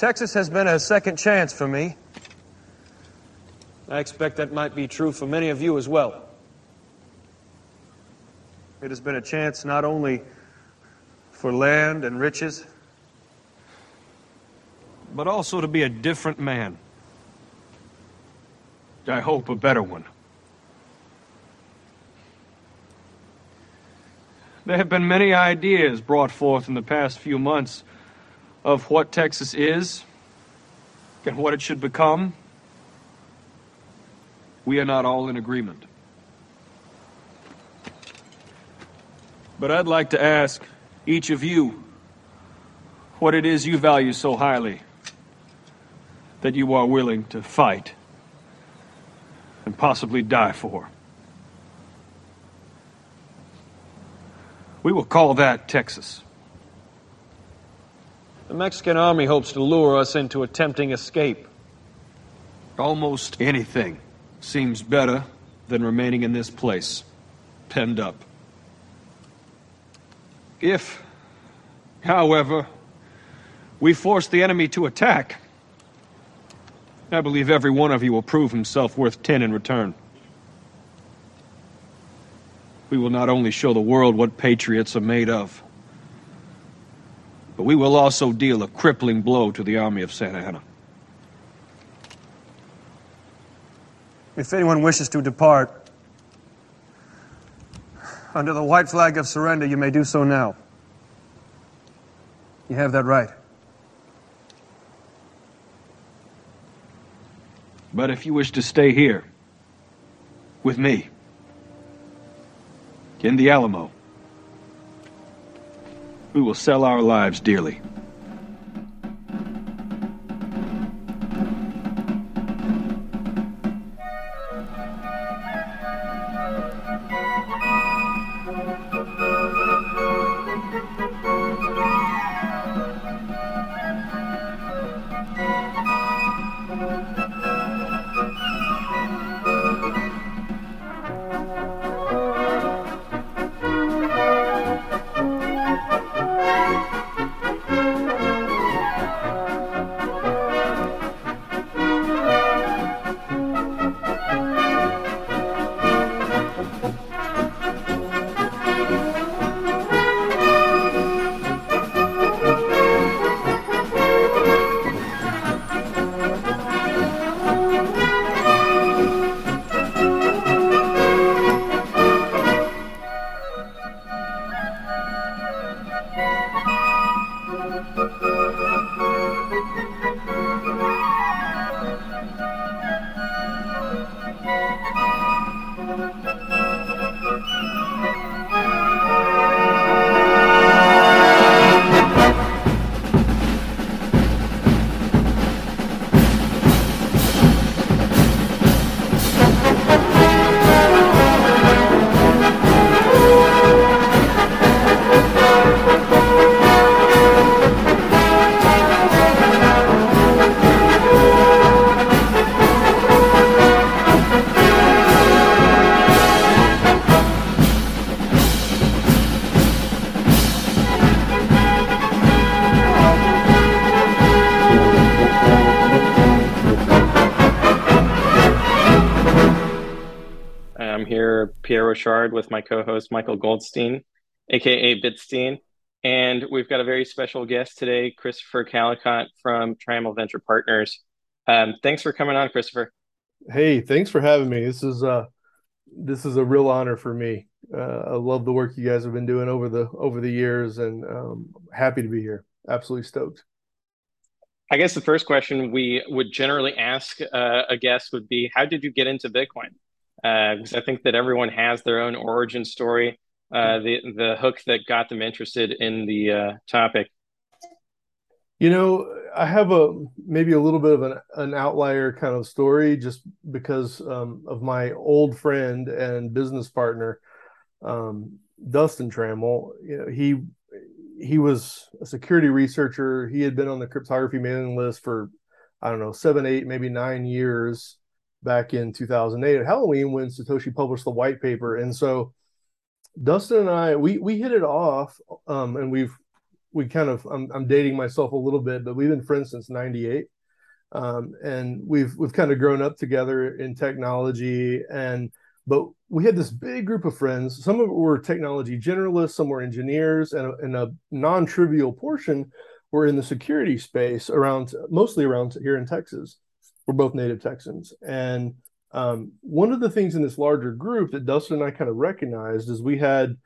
Texas has been a second chance for me. I expect that might be true for many of you as well. It has been a chance not only for land and riches, but also to be a different man. I hope a better one. There have been many ideas brought forth in the past few months of what Texas is and what it should become. We are not all in agreement. But I'd like to ask each of you what it is you value so highly that you are willing to fight and possibly die for. We will call that Texas. The Mexican army hopes to lure us into attempting escape. Almost anything seems better than remaining in this place, penned up. If, however, we force the enemy to attack, I believe every one of you will prove himself worth ten in return. We will not only show the world what patriots are made of, but we will also deal a crippling blow to the army of Santa Anna. If anyone wishes to depart, under the white flag of surrender, you may do so now. You have that right. But if you wish to stay here, with me, in the Alamo, we will sell our lives dearly. Rochard with my co-host Michael Goldstein, aka Bitstein, and we've got a very special guest today, Christopher Calicott from Trammell Venture Partners. Um, thanks for coming on, Christopher. Hey, thanks for having me. This is uh this is a real honor for me. Uh, I love the work you guys have been doing over the over the years, and um, happy to be here. Absolutely stoked. I guess the first question we would generally ask uh, a guest would be, "How did you get into Bitcoin?" Because uh, I think that everyone has their own origin story, uh, the the hook that got them interested in the uh, topic. You know, I have a maybe a little bit of an, an outlier kind of story, just because um, of my old friend and business partner, um, Dustin Trammell. You know, he he was a security researcher. He had been on the cryptography mailing list for I don't know seven, eight, maybe nine years back in 2008 at Halloween when Satoshi published the white paper. And so Dustin and I, we we hit it off, um, and we've we kind of I'm, I'm dating myself a little bit, but we've been friends since '98, um, and we've we've kind of grown up together in technology. And but we had this big group of friends. Some of it were technology generalists, some were engineers, and a, and a non-trivial portion were in the security space around mostly around here in Texas. We're both native Texans, and um, one of the things in this larger group that Dustin and I kind of recognized is we had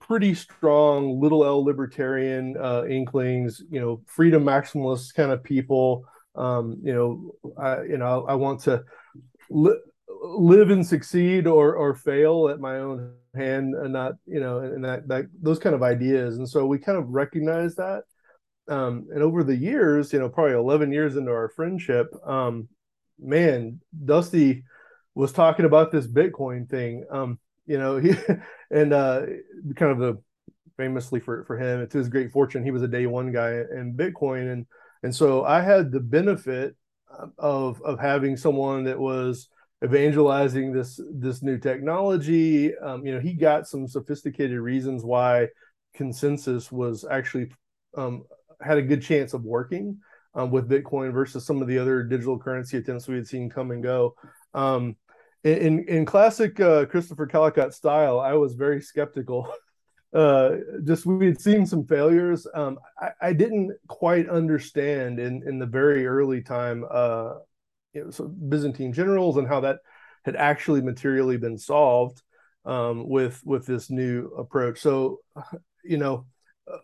pretty strong little L libertarian uh, inklings, you know, freedom maximalist kind of people. Um, you know, I, you know, I want to li- live and succeed or or fail at my own hand, and not, you know, and that that those kind of ideas. And so we kind of recognize that. Um, and over the years, you know, probably 11 years into our friendship, um, man, Dusty was talking about this Bitcoin thing. Um, you know, he and uh, kind of the famously for for him, it's his great fortune. He was a day one guy in Bitcoin, and and so I had the benefit of of having someone that was evangelizing this this new technology. Um, you know, he got some sophisticated reasons why consensus was actually um, had a good chance of working um, with Bitcoin versus some of the other digital currency attempts we had seen come and go. Um, in in classic uh, Christopher Calicott style, I was very skeptical. Uh, just we had seen some failures. Um, I, I, didn't quite understand in in the very early time, uh, you know, so Byzantine generals and how that had actually materially been solved um, with with this new approach. So, you know,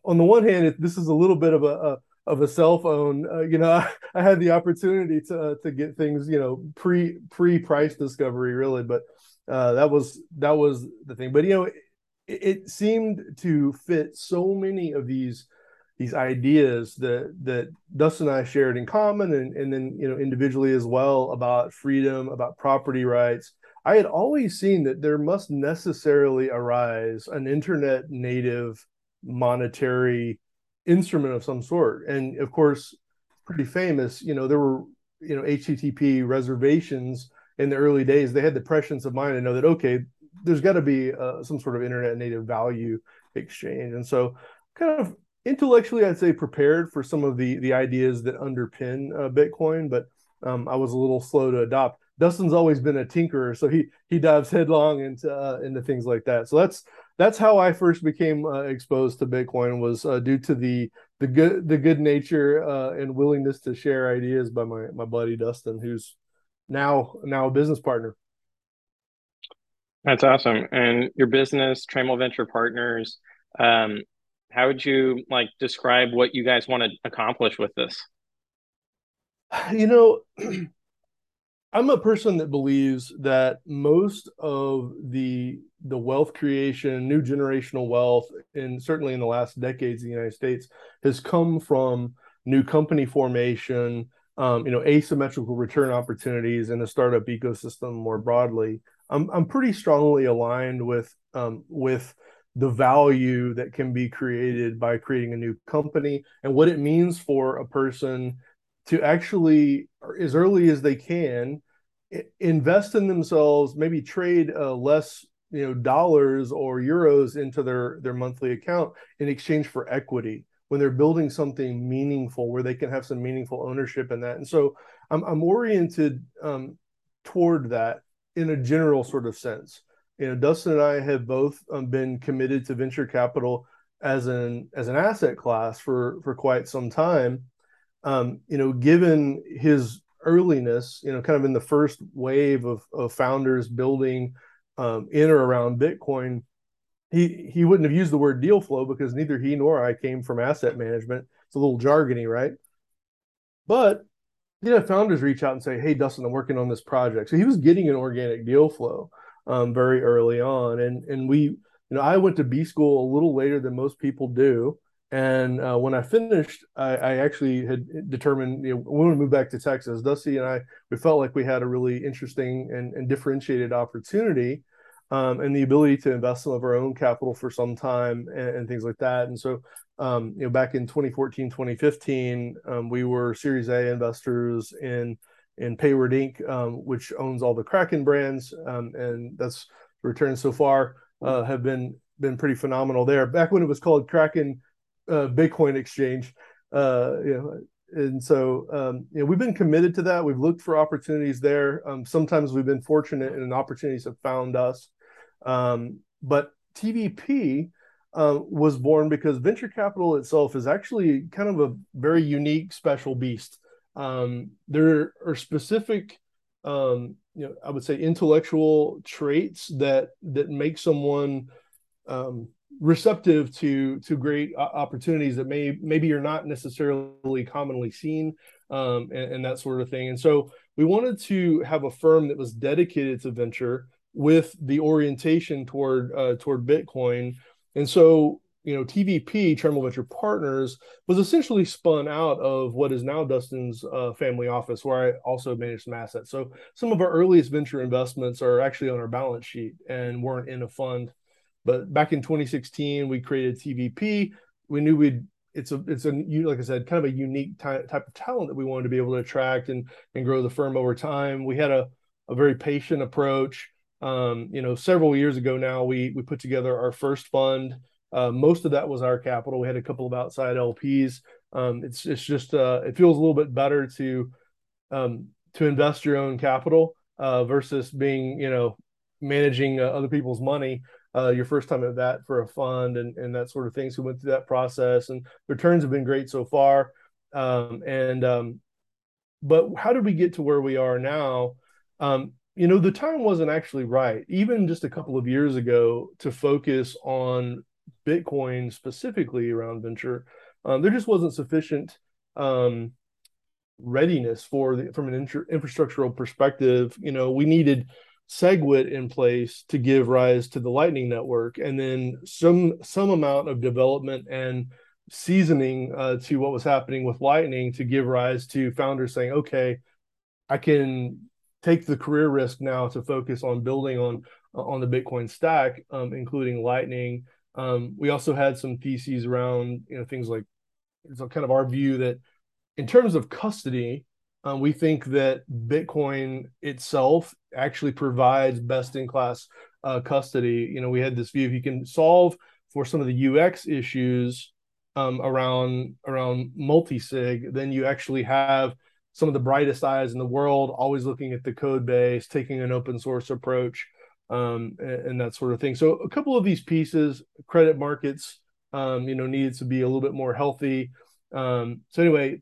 on the one hand, this is a little bit of a, a of a cell phone. Uh, you know, I, I, had the opportunity to uh, to get things, you know, pre pre price discovery really, but uh, that was that was the thing. But you know, it, it, seemed to fit so many of these these ideas that that Dustin and I shared in common, and and then you know individually as well about freedom, about property rights. I had always seen that there must necessarily arise an internet native monetary instrument of some sort. And of course, pretty famous, you know, there were, you know, HTTP reservations in the early days. They had the prescience of mind to know that, okay, there's got to be uh, some sort of internet native value exchange. And so, kind of intellectually, I'd say prepared for some of the the ideas that underpin uh, Bitcoin, but um, I was a little slow to adopt. Dustin's always been a tinkerer, so he he dives headlong into uh, into things like that. So that's that's how I first became uh, exposed to Bitcoin was uh, due to the the good the good nature uh, and willingness to share ideas by my my buddy Dustin, who's now now a business partner. That's awesome. And your business, Trammell Venture Partners, um, how would you like describe what you guys want to accomplish with this? You know. I'm a person that believes that most of the the wealth creation, new generational wealth, and certainly in the last decades in the United States, has come from new company formation, um, you know, asymmetrical return opportunities in the startup ecosystem more broadly. I'm I'm pretty strongly aligned with um, with the value that can be created by creating a new company and what it means for a person to actually as early as they can invest in themselves maybe trade uh, less you know dollars or euros into their their monthly account in exchange for equity when they're building something meaningful where they can have some meaningful ownership in that. And so i'm, I'm oriented um, toward that in a general sort of sense. You know dustin and i have both um, been committed to venture capital as an as an asset class for for quite some time um, you know, given his earliness, you know, kind of in the first wave of, of founders building um, in or around Bitcoin, he he wouldn't have used the word deal flow because neither he nor I came from asset management. It's a little jargony, right? But you know, founders reach out and say, "Hey, Dustin, I'm working on this project." So he was getting an organic deal flow um, very early on, and and we, you know, I went to B school a little later than most people do. And uh, when I finished, I, I, actually had determined you know, to move back to Texas. Dusty and I, we felt like we had a really interesting and, and differentiated opportunity um, and the ability to invest some of our own capital for some time and, and things like that. And so, um, you know, back in 2014, 2015, um, we were Series A investors in in Payward Inc., um, which owns all the Kraken brands, um, and that's returns so far uh, have been been pretty phenomenal there. Back when it was called Kraken uh, Bitcoin exchange. Uh, you know, and so um, you know we've been committed to that. We've looked for opportunities there. Um, sometimes we've been fortunate and opportunities have found us. Um, but TVP uh, was born because venture capital itself is actually kind of a very unique, special beast. Um, there are specific, um, you know, I would say intellectual traits that that make someone um, receptive to to great opportunities that may maybe you're not necessarily commonly seen um, and, and, that sort of thing. And so we wanted to have a firm that was dedicated to venture with the orientation toward uh, toward Bitcoin. And so you know TVP Trammell Venture Partners was essentially spun out of what is now Dustin's uh, family office, where I also manage some assets. So some of our earliest venture investments are actually on our balance sheet and weren't in a fund but back in 2016, we created TVP. We knew we'd it's a it's a like I said, kind of a unique ty- type of talent that we wanted to be able to attract and and grow the firm over time. We had a a very patient approach. Um, you know, several years ago now, we we put together our first fund. Uh, most of that was our capital. We had a couple of outside LPs. Um, it's it's just uh, it feels a little bit better to um, to invest your own capital uh, versus being you know managing uh, other people's money uh, your first time at that for a fund and, and that sort of thing. So we went through that process and returns have been great so far. Um, and, um, but how did we get to where we are now? Um, you know, the time wasn't actually right, even just a couple of years ago, to focus on Bitcoin specifically around venture. Um, there just wasn't sufficient um, readiness for the, from an infra- infrastructural perspective. You know, we needed SegWit in place to give rise to the Lightning Network, and then some some amount of development and seasoning uh, to what was happening with Lightning to give rise to founders saying, "Okay, I can take the career risk now to focus on building on on the Bitcoin stack, um, including Lightning." Um, we also had some theses around you know things like it's kind of our view that in terms of custody um, we think that Bitcoin itself actually provides best in class uh, custody. You know, we had this view if you can solve for some of the UX issues um, around around multi-sig, then you actually have some of the brightest eyes in the world, always looking at the code base, taking an open source approach, um, and, and, that sort of thing. So a couple of these pieces, credit markets, um, you know, needs to be a little bit more healthy. Um, so anyway,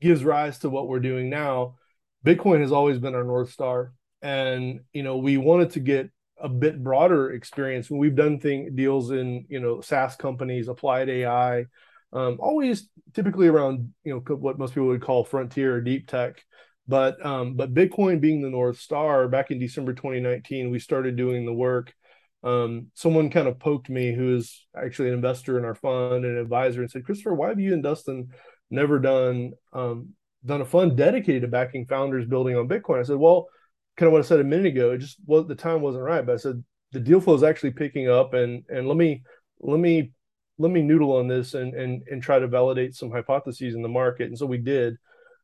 gives rise to what we're doing now. Bitcoin has always been our north star, and you know we wanted to get a bit broader experience. We've done thing deals in you know SaaS companies, applied AI, um, always typically around you know what most people would call frontier or deep tech. But um, but Bitcoin being the north star, back in December 2019, we started doing the work. Um, someone kind of poked me, who is actually an investor in our fund and an advisor, and said, "Christopher, why have you and Dustin never done um, done a fund dedicated to backing founders building on Bitcoin. I said, well, kind of what I said a minute ago. It just well, the time wasn't right. But I said the deal flow is actually picking up, and and let me let me let me noodle on this and and and try to validate some hypotheses in the market. And so we did.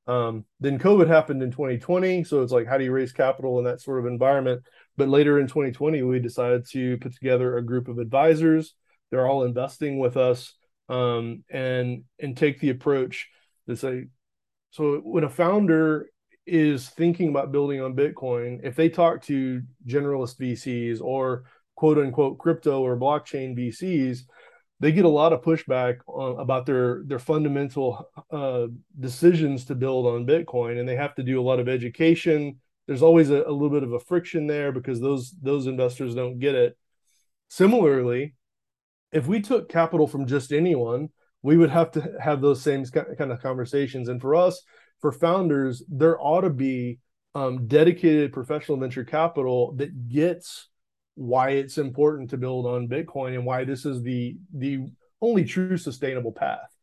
Um, then COVID happened in 2020, so it's like how do you raise capital in that sort of environment? But later in 2020, we decided to put together a group of advisors. They're all investing with us um, and and take the approach to say, so when a founder is thinking about building on Bitcoin, if they talk to generalist VCs or quote unquote crypto or blockchain VCs, they get a lot of pushback on, about their their fundamental uh, decisions to build on Bitcoin, and they have to do a lot of education. There's always a, a little bit of a friction there because those those investors don't get it. Similarly, if we took capital from just anyone, we would have to have those same kind of conversations. And for us, for founders, there ought to be um, dedicated professional venture capital that gets why it's important to build on Bitcoin and why this is the the only true sustainable path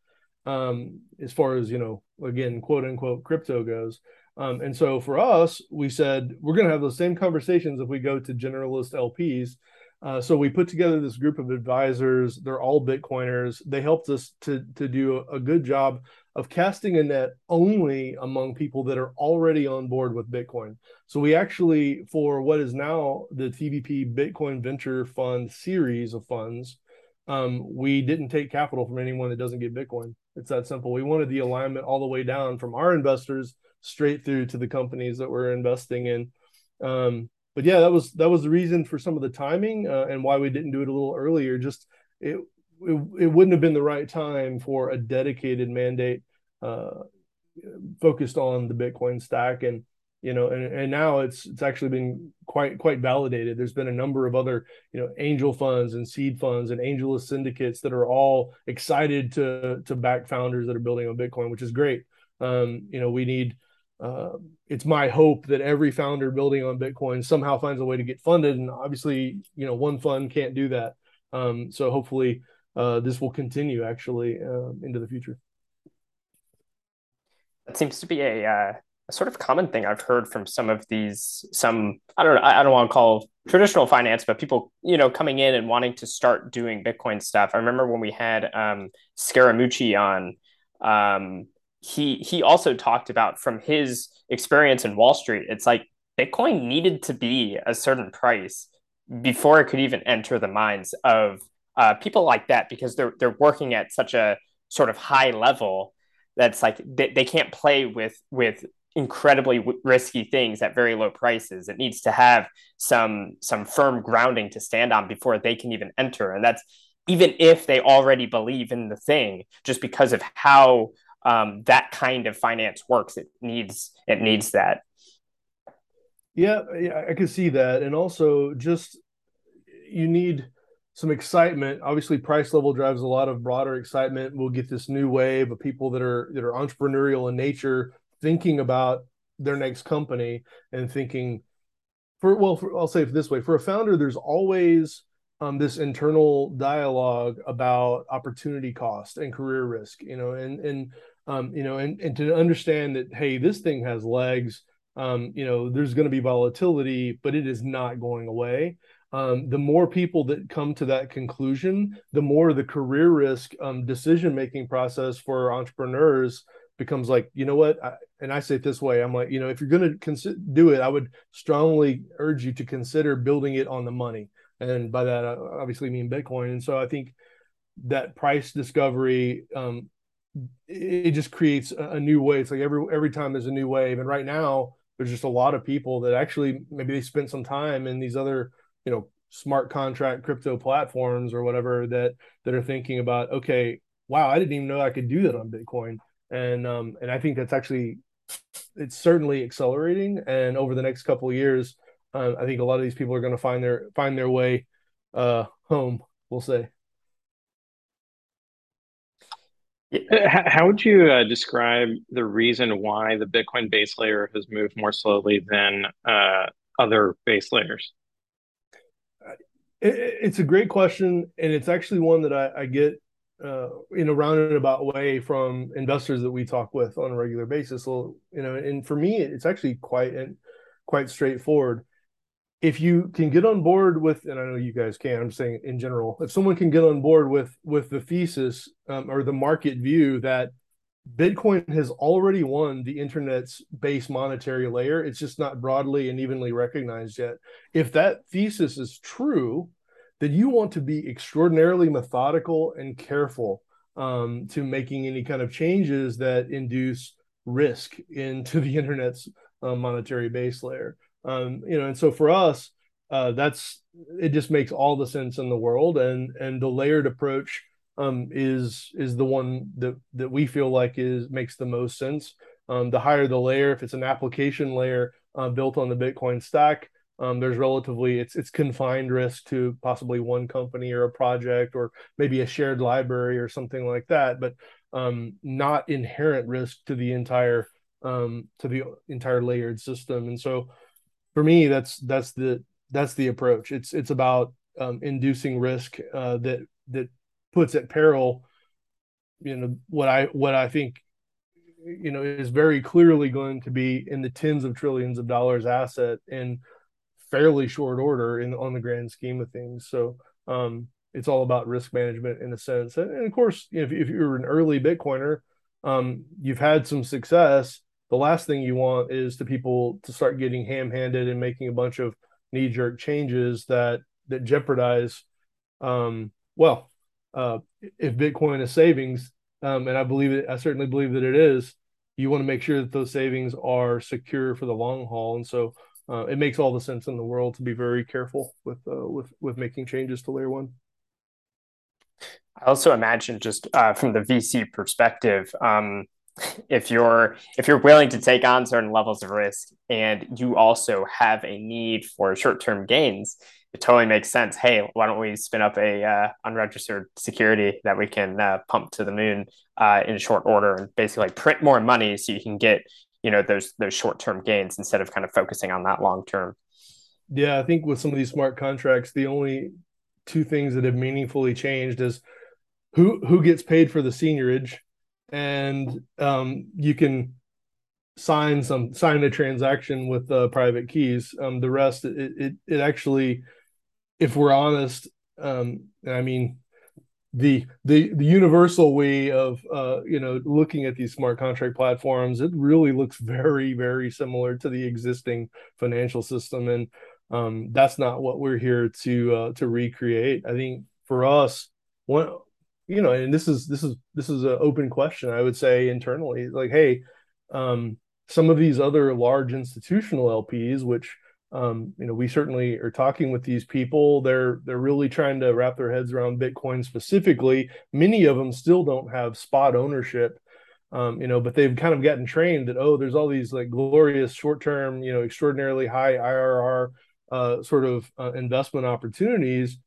um, as far as you know again quote unquote crypto goes. Um, and so for us, we said we're going to have those same conversations if we go to generalist LPs uh, so we put together this group of advisors. They're all Bitcoiners. They helped us to to do a, good job of casting a net only among people that are already on board with Bitcoin. So we actually, for what is now the TVP Bitcoin Venture Fund series of funds, um, we didn't take capital from anyone that doesn't get Bitcoin. It's that simple. We wanted the alignment all the way down from our investors straight through to the companies that we're investing in. Um, but yeah, that was that was the reason for some of the timing uh, and why we didn't do it a little earlier. Just it, it, it wouldn't have been the right time for a dedicated mandate uh, focused on the Bitcoin stack. And you know and, and now it's it's actually been quite quite validated. There's been a number of other you know angel funds and seed funds and AngelList syndicates that are all excited to to back founders that are building on bitcoin which is great. Um, you know we need uh, it's my hope that every founder building on bitcoin somehow finds a way to get funded and obviously you know one fund can't do that um, so hopefully uh, this will continue actually uh, into the future that seems to be a uh, a sort of common thing I've heard from some of these some I don't I don't want to call traditional finance, but people you know coming in and wanting to start doing Bitcoin stuff. I remember when we had um, Scaramucci on. Um, he he also talked about from his experience in Wall Street. It's like Bitcoin needed to be a certain price before it could even enter the minds of uh, people like that because they're they're working at such a sort of high level that's like they, they can't play with with incredibly w- risky things at very low prices. It needs to have some some firm grounding to stand on before they can even enter, and that's even if they already believe in the thing, just because of how um, that kind of finance works. It needs it needs that. Yeah, yeah, I can see that, and also just you need some excitement. Obviously, price level drives a lot of broader excitement. We'll get this new wave of people that are that are entrepreneurial in nature thinking about their next company and thinking for well for, i'll say it this way for a founder there's always um, this internal dialogue about opportunity cost and career risk you know and and um, you know and, and to understand that hey this thing has legs um, you know there's going to be volatility but it is not going away. Um, the more people that come to that conclusion the more the career risk um, decision making process for entrepreneurs becomes like you know what? I, and i say it this way i'm like you know if you're going to do it i would strongly urge you to consider building it on the money. And by that i obviously mean bitcoin. And so i think that price discovery um it, just creates a, new way it's like every every time there's a new wave and right now there's just a lot of people that actually maybe they spent some time in these other you know smart contract crypto platforms or whatever that that are thinking about okay wow i didn't even know i could do that on bitcoin and um, and I think that's actually it's certainly accelerating. And over the next couple of years, uh, I think a lot of these people are going to find their find their way uh, home. We'll say. How would you uh, describe the reason why the Bitcoin base layer has moved more slowly than uh, other base layers? It, it's a great question, and it's actually one that I, I get uh, in a roundabout way from investors that we talk with on a regular basis. So, you know, and for me, it's actually quite and quite straightforward. If you can get on board with, and I know you guys can, I'm saying in general, if someone can get on board with with the thesis um, or the market view that Bitcoin has already won the internet's base monetary layer, it's just not broadly and evenly recognized yet. If that thesis is true, then you want to be extraordinarily methodical and careful um, to making any kind of changes that induce risk into the internet's uh, monetary base layer. Um, you know, and so for us, uh, that's it. Just makes all the sense in the world, and and the layered approach um, is is the one that that we feel like is makes the most sense. Um, the higher the layer, if it's an application layer uh, built on the Bitcoin stack, um, there's relatively it's it's confined risk to possibly one company or a project or maybe a shared library or something like that, but um, not inherent risk to the entire um, to the entire layered system. And so, for me, that's that's the that's the approach. It's it's about um, inducing risk uh, that that puts at peril, you know, what I what I think you know is very clearly going to be in the tens of trillions of dollars asset in fairly short order in on the grand scheme of things. So um, it's all about risk management in a sense. And, of course, if, if you're an early Bitcoiner, um, you've had some success. The last thing you want is to people to start getting ham-handed and making a bunch of knee-jerk changes that that jeopardize, um, well, uh, if Bitcoin is savings, um, and I believe it, I certainly believe that it is. You want to make sure that those savings are secure for the long haul, and so uh, it makes all the sense in the world to be very careful with uh, with with making changes to layer one. I also imagine just uh, from the VC perspective, um, if you're if you're willing to take on certain levels of risk and you also have a need for short-term gains it totally makes sense. Hey why don't we spin up a uh, unregistered security that we can uh, pump to the moon uh, in short order and basically print more money so you can get you know those those short-term gains instead of kind of focusing on that long term. Yeah i think with some of these smart contracts the only two things that have meaningfully changed is who who gets paid for the seigniorage and um, you can sign some sign a transaction with uh, private keys. Um, the rest, it, it, it actually, if we're honest, um, I mean, the the the universal way of uh, you know looking at these smart contract platforms, it really looks very very similar to the existing financial system, and um, that's not what we're here to uh, to recreate. I think for us, one you know, and this is this is this is an open question. I would say internally, like, hey, um, some of these other large institutional LPs, which um, you know, we certainly are talking with these people. They're they're really trying to wrap their heads around Bitcoin specifically. Many of them still don't have spot ownership, um, you know, but they've kind of gotten trained that oh, there's all these like glorious short term, you know, extraordinarily high IRR uh, sort of uh, investment opportunities.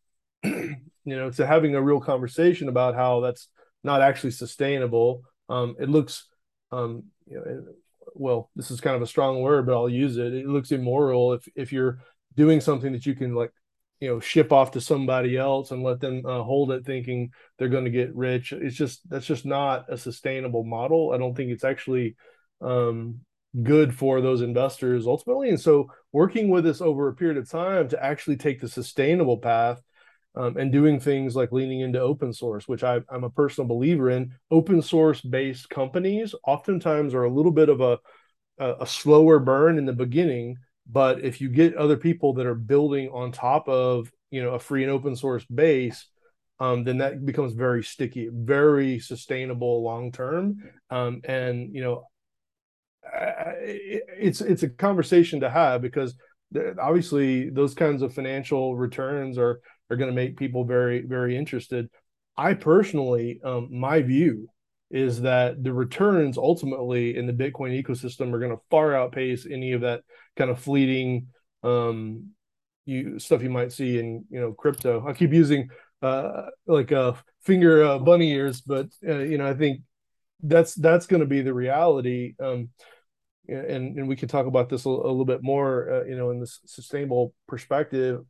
you know, to having a real conversation about how that's not actually sustainable. Um, it looks, um, you know, well, this is kind of a strong word, but I'll use it. It looks immoral if if you're doing something that you can like, you know, ship off to somebody else and let them uh, hold it, thinking they're going to get rich. It's just that's just not a sustainable model. I don't think it's actually um, good for those investors ultimately. And so, working with us over a period of time to actually take the sustainable path um, and doing things like leaning into open source, which I, am a personal believer in. Open source based companies oftentimes are a little bit of a, a, a slower burn in the beginning, but if you get other people that are building on top of you know a free and open source base, um, then that becomes very sticky, very sustainable long term, um, and you know it's it's a conversation to have because obviously those kinds of financial returns are are going to make people very very interested. I personally um, my view is that the returns ultimately in the bitcoin ecosystem are going to far outpace any of that kind of fleeting um, you stuff you might see in you know crypto. I keep using uh, like a uh, finger uh, bunny ears but uh, you know i think that's that's going to be the reality um, and and we can talk about this a, a little bit more uh, you know in this sustainable perspective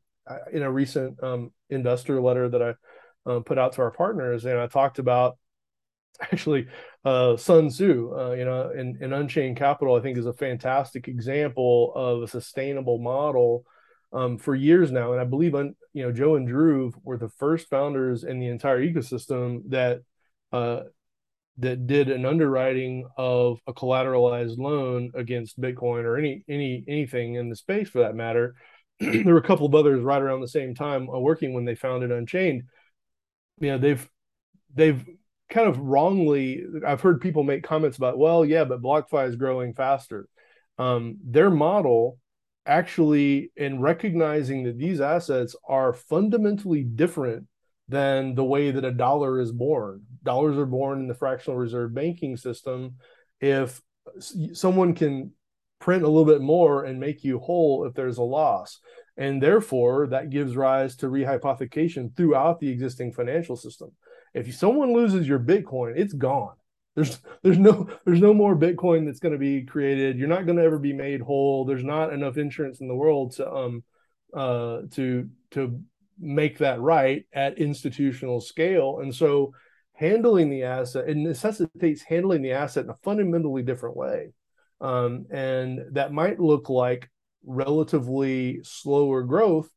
in a recent um, investor letter that I uh, put out to our partners, and I talked about actually uh, Sun Tzu, uh, you know, in Unchained Capital, I think is a fantastic example of a sustainable model um, for years now. And I believe, un, you know, Joe and Dhruv were the first founders in the entire ecosystem that uh, that did an underwriting of a collateralized loan against Bitcoin or any any anything in the space for that matter there were a couple of others right around the same time uh, working when they founded Unchained. You know, they've they've kind of wrongly. I've heard people make comments about, well, yeah, but BlockFi is growing faster. Um, their model actually, in recognizing that these assets are fundamentally different than the way that a dollar is born. Dollars are born in the fractional reserve banking system. If someone can print a little bit more and make you whole if there's a loss. And therefore, that gives rise to rehypothecation throughout the existing financial system. If someone loses your Bitcoin, it's gone. There's there's no there's no more Bitcoin that's going to be created. You're not going to ever be made whole. There's not enough insurance in the world to um uh to to make that right at institutional scale. And so handling the asset it necessitates handling the asset in a fundamentally different way um, and that might look like relatively slower growth.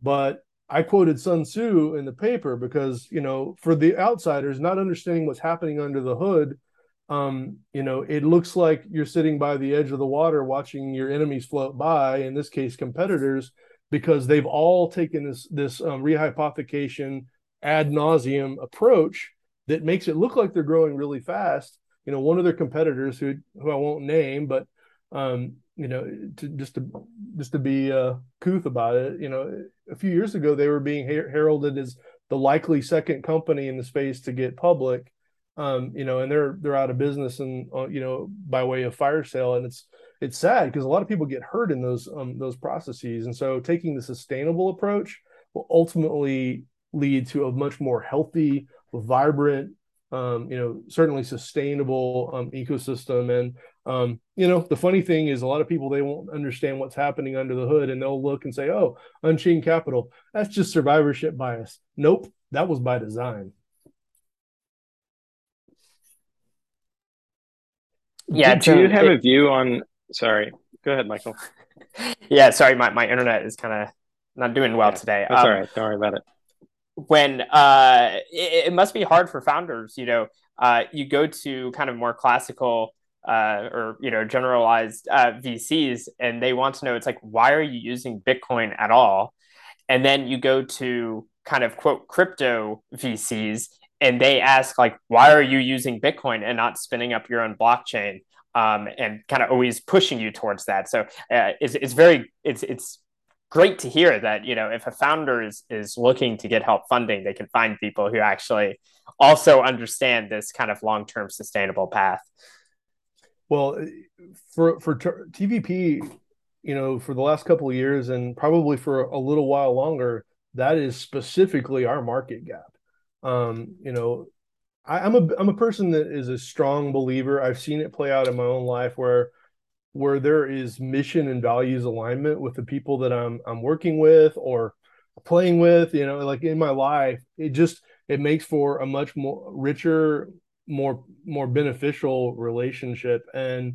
But I quoted Sun Tzu in the paper because, you know, for the outsiders, not understanding what's happening under the hood, um, you know, it looks like you're sitting by the edge of the water watching your enemies float by, in this case, competitors, because they've all taken this this um, rehypothecation ad nauseum approach that makes it look like they're growing really fast. You know, one of their competitors who who I won't name, but um, you know, to, just to just to be uh, couth about it, you know, a few years ago they were being her- heralded as the likely second company in the space to get public, um, you know, and they're they're out of business and uh, you know by way of fire sale, and it's it's sad because a lot of people get hurt in those um, those processes, and so taking the sustainable approach will ultimately lead to a much more healthy, vibrant, um, you know, certainly sustainable um, ecosystem. And um, you know, the funny thing is, a lot of people they won't understand what's happening under the hood, and they'll look and say, "Oh, Unchained Capital, that's just survivorship bias." Nope, that was by design. Yeah. Do, do you have it, a view on? Sorry, go ahead, Michael. Yeah, sorry, my, my internet is kind of not doing well yeah, today. That's um, all right. Don't worry about it. When uh, it, it, must be hard for founders, you know, uh, you go to kind of more classical uh, or you know generalized uh, VCs, and they want to know it's like, why are you using Bitcoin at all? And then you go to kind of quote crypto VCs, and they ask like, why are you using Bitcoin and not spinning up your own blockchain? Um, and kind of always pushing you towards that. So uh, it's, it's very it's it's great to hear that you know if a founder is is looking to get help funding they can find people who actually also understand this kind of long-term sustainable path well for for tvp you know for the last couple of years and probably for a little while longer that is specifically our market gap. Um you know I, i'm a i'm a person that is a strong believer. I've seen it play out in my own life where where there is mission and values alignment with the people that I'm I'm working with or playing with, you know, like in my life, it just it makes for a much more richer, more more beneficial relationship and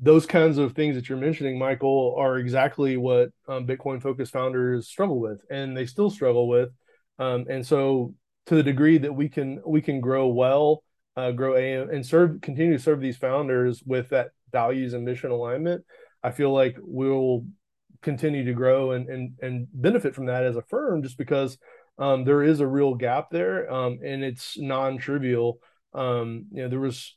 those kinds of things that you're mentioning, Michael, are exactly what um, Bitcoin focused founders struggle with, and they still struggle with. Um, and so, to the degree that we can we can grow well, uh, grow AM, and serve continue to serve these founders with that values and mission alignment, I feel like we'll continue to grow and and and benefit from that as a firm just because um, there is a real gap there um, and it's non-trivial. Um, you know, there was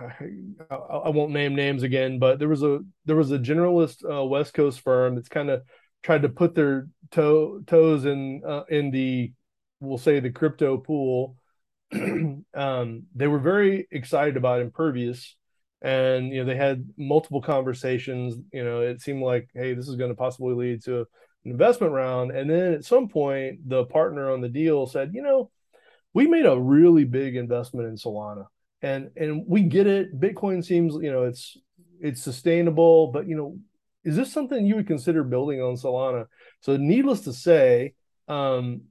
I, I, won't name names again, but there was a there was a generalist uh, West Coast firm that's kind of tried to put their toe toes in uh, in the we'll say the crypto pool. um, they were very excited about Impervious and you know they had multiple conversations you know it seemed like hey this is going to possibly lead to an investment round and then at some point the partner on the deal said you know we made a really big investment in solana and and we get it bitcoin seems you know it's it's sustainable but you know is this something you would consider building on solana so needless to say um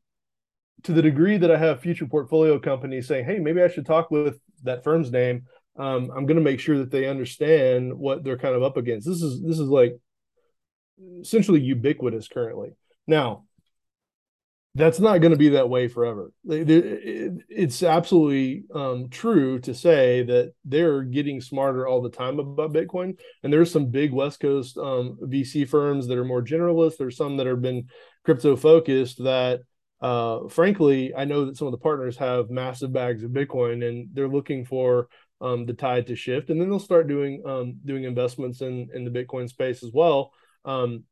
to the degree that i have future portfolio companies saying hey maybe i should talk with that firm's name um, I'm going to make sure that they understand what they're kind of up against. This is this is like essentially ubiquitous currently. Now, that's not going to be that way forever. It's absolutely um, true to say that they're getting smarter all the time about Bitcoin. And there's some big West Coast um, VC firms that are more generalist. There's some that have been crypto focused that, uh, frankly, I know that some of the partners have massive bags of Bitcoin and they're looking for um, the tide to shift, and then they'll start doing um, doing investments in in the Bitcoin space as well. Um,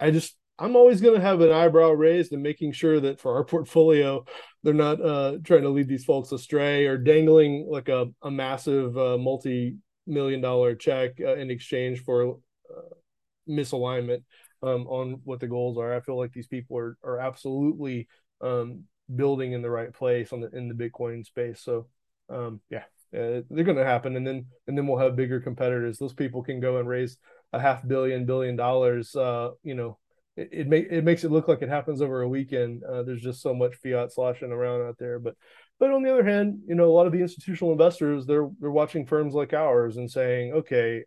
I just I'm always going to have an eyebrow raised and making sure that for our portfolio, they're not uh, trying to lead these folks astray or dangling like a, a massive uh, multi million dollar check uh, in exchange for uh, misalignment um, on what the goals are. I feel like these people are are absolutely um, building in the right place on the in the Bitcoin space. So um, yeah, uh, they're going to happen, and then and then we'll have bigger competitors. Those people can go and raise a half billion billion dollars. Uh, you know, it make, it makes it look like it happens over a weekend. Uh, there's just so much fiat sloshing around out there, but but on the other hand, you know, a lot of the institutional investors they're they're watching firms like ours and saying, okay,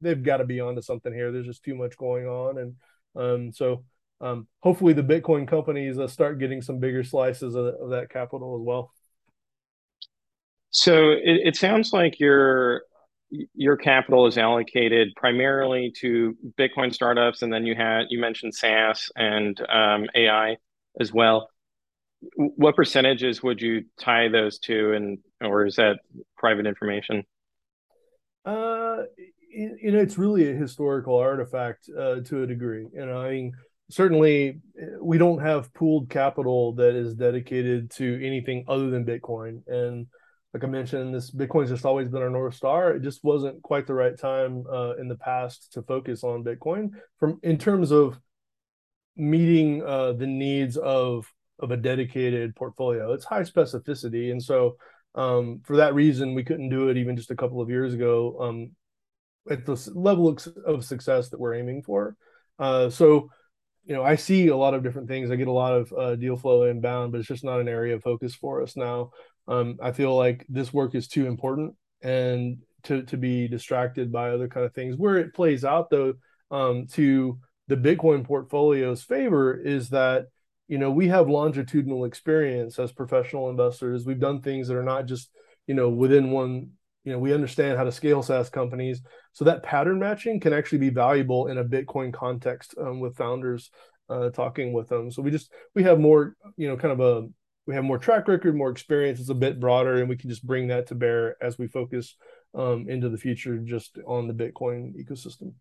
they've got to be onto something here. There's just too much going on, and um, so um, hopefully the Bitcoin companies uh, start getting some bigger slices of, of that capital as well. So it, it sounds like your your capital is allocated primarily to Bitcoin startups, and then you had you mentioned SaaS and um, AI as well. what percentages would you tie those to, and or is that private information? Uh, you know, it's really a historical artifact uh, to a degree. You know, I mean, certainly we don't have pooled capital that is dedicated to anything other than Bitcoin. And like I mentioned, this Bitcoin's just always been our north star. It just wasn't quite the right time uh, in the past to focus on Bitcoin from in terms of meeting uh, the needs of of a dedicated portfolio. It's high specificity, and so um, for that reason, we couldn't do it even just a couple of years ago um, at the level of success that we're aiming for. Uh, so, you know, I see a lot of different things. I get a lot of uh, deal flow inbound, but it's just not an area of focus for us now. Um, I feel like this work is too important and to to be distracted by other kind of things. Where it plays out though, um, to the Bitcoin portfolio's favor is that you know we have longitudinal experience as professional investors. We've done things that are not just you know within one you know we understand how to scale SaaS companies. So that pattern matching can actually be valuable in a Bitcoin context um, with founders uh, talking with them. So we just we have more you know kind of a we have more track record more experience it's a bit broader and we can just bring that to bear as we focus um, into the future just on the Bitcoin ecosystem.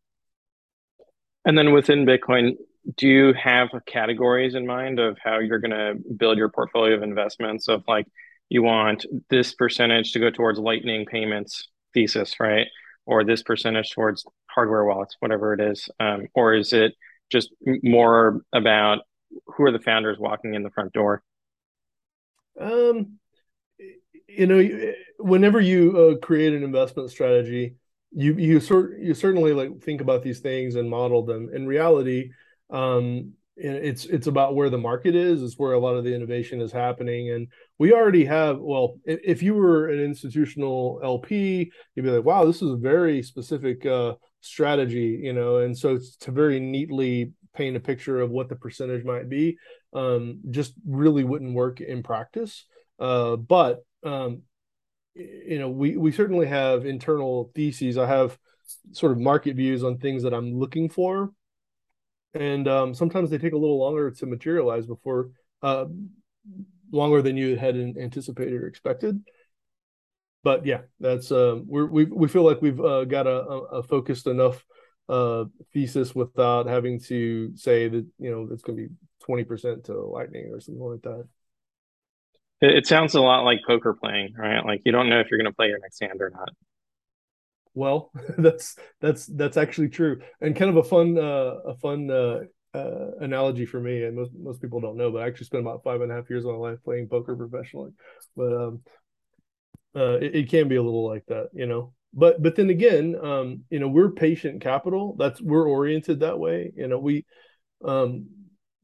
And then within Bitcoin, do you have categories in mind of how you're going to build your portfolio of investments? Of like you want this percentage to go towards lightning payments thesis right? Or this percentage towards hardware wallets whatever it is um, or is it just more about who are the founders walking in the front door um you know whenever you uh, create an investment strategy you you sort you certainly like think about these things and model them. In reality um, it's it's about where the market is it's where a lot of the innovation is happening. And we already have well if, you were an institutional lp you'd be like wow this is a very specific uh, strategy you know? And so to very neatly paint a picture of what the percentage might be um, just really wouldn't work in practice. Uh, but um, you know we we certainly have internal theses. I have sort of market views on things that i'm looking for. And um, sometimes they take a little longer to materialize before uh, longer than you had anticipated or expected. But yeah that's uh, we're, we we feel like we've uh, got a, a, focused enough uh, thesis without having to say that you know it's going to be 20% to lightning or something like that it, sounds a lot like poker playing right like you don't know if you're going to play your next hand or not well, that's that's that's actually true, and kind of a fun uh, a fun uh, uh, analogy for me. And most most people don't know, but I actually spent about five and a half years of my life playing poker professionally. But um, uh, it, it can be a little like that, you know. But but then again, um, you know, we're patient capital. That's we're oriented that way. You know, we um,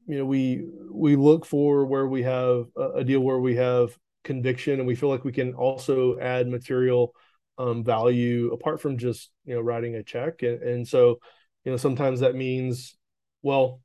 you know we we look for where we have a, deal where we have conviction and we feel like we can also add material um, value apart from just you know writing a check and, and so you know sometimes that means well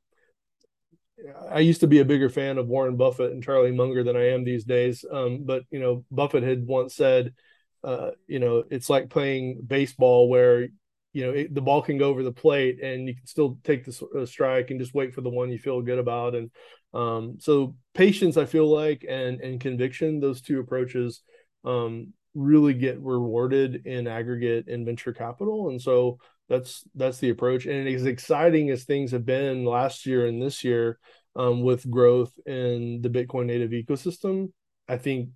I used to be a bigger fan of Warren Buffett and Charlie Munger than I am these days. Um, but you know, Buffett had once said, uh, you know, it's like playing baseball where you know it, the ball can go over the plate and you can still take the strike and just wait for the one you feel good about. And um, so patience, I feel like, and and conviction, those two approaches um, really get rewarded in aggregate in venture capital and so that's that's the approach and as exciting as things have been last year and this year um, with growth in the bitcoin native ecosystem i think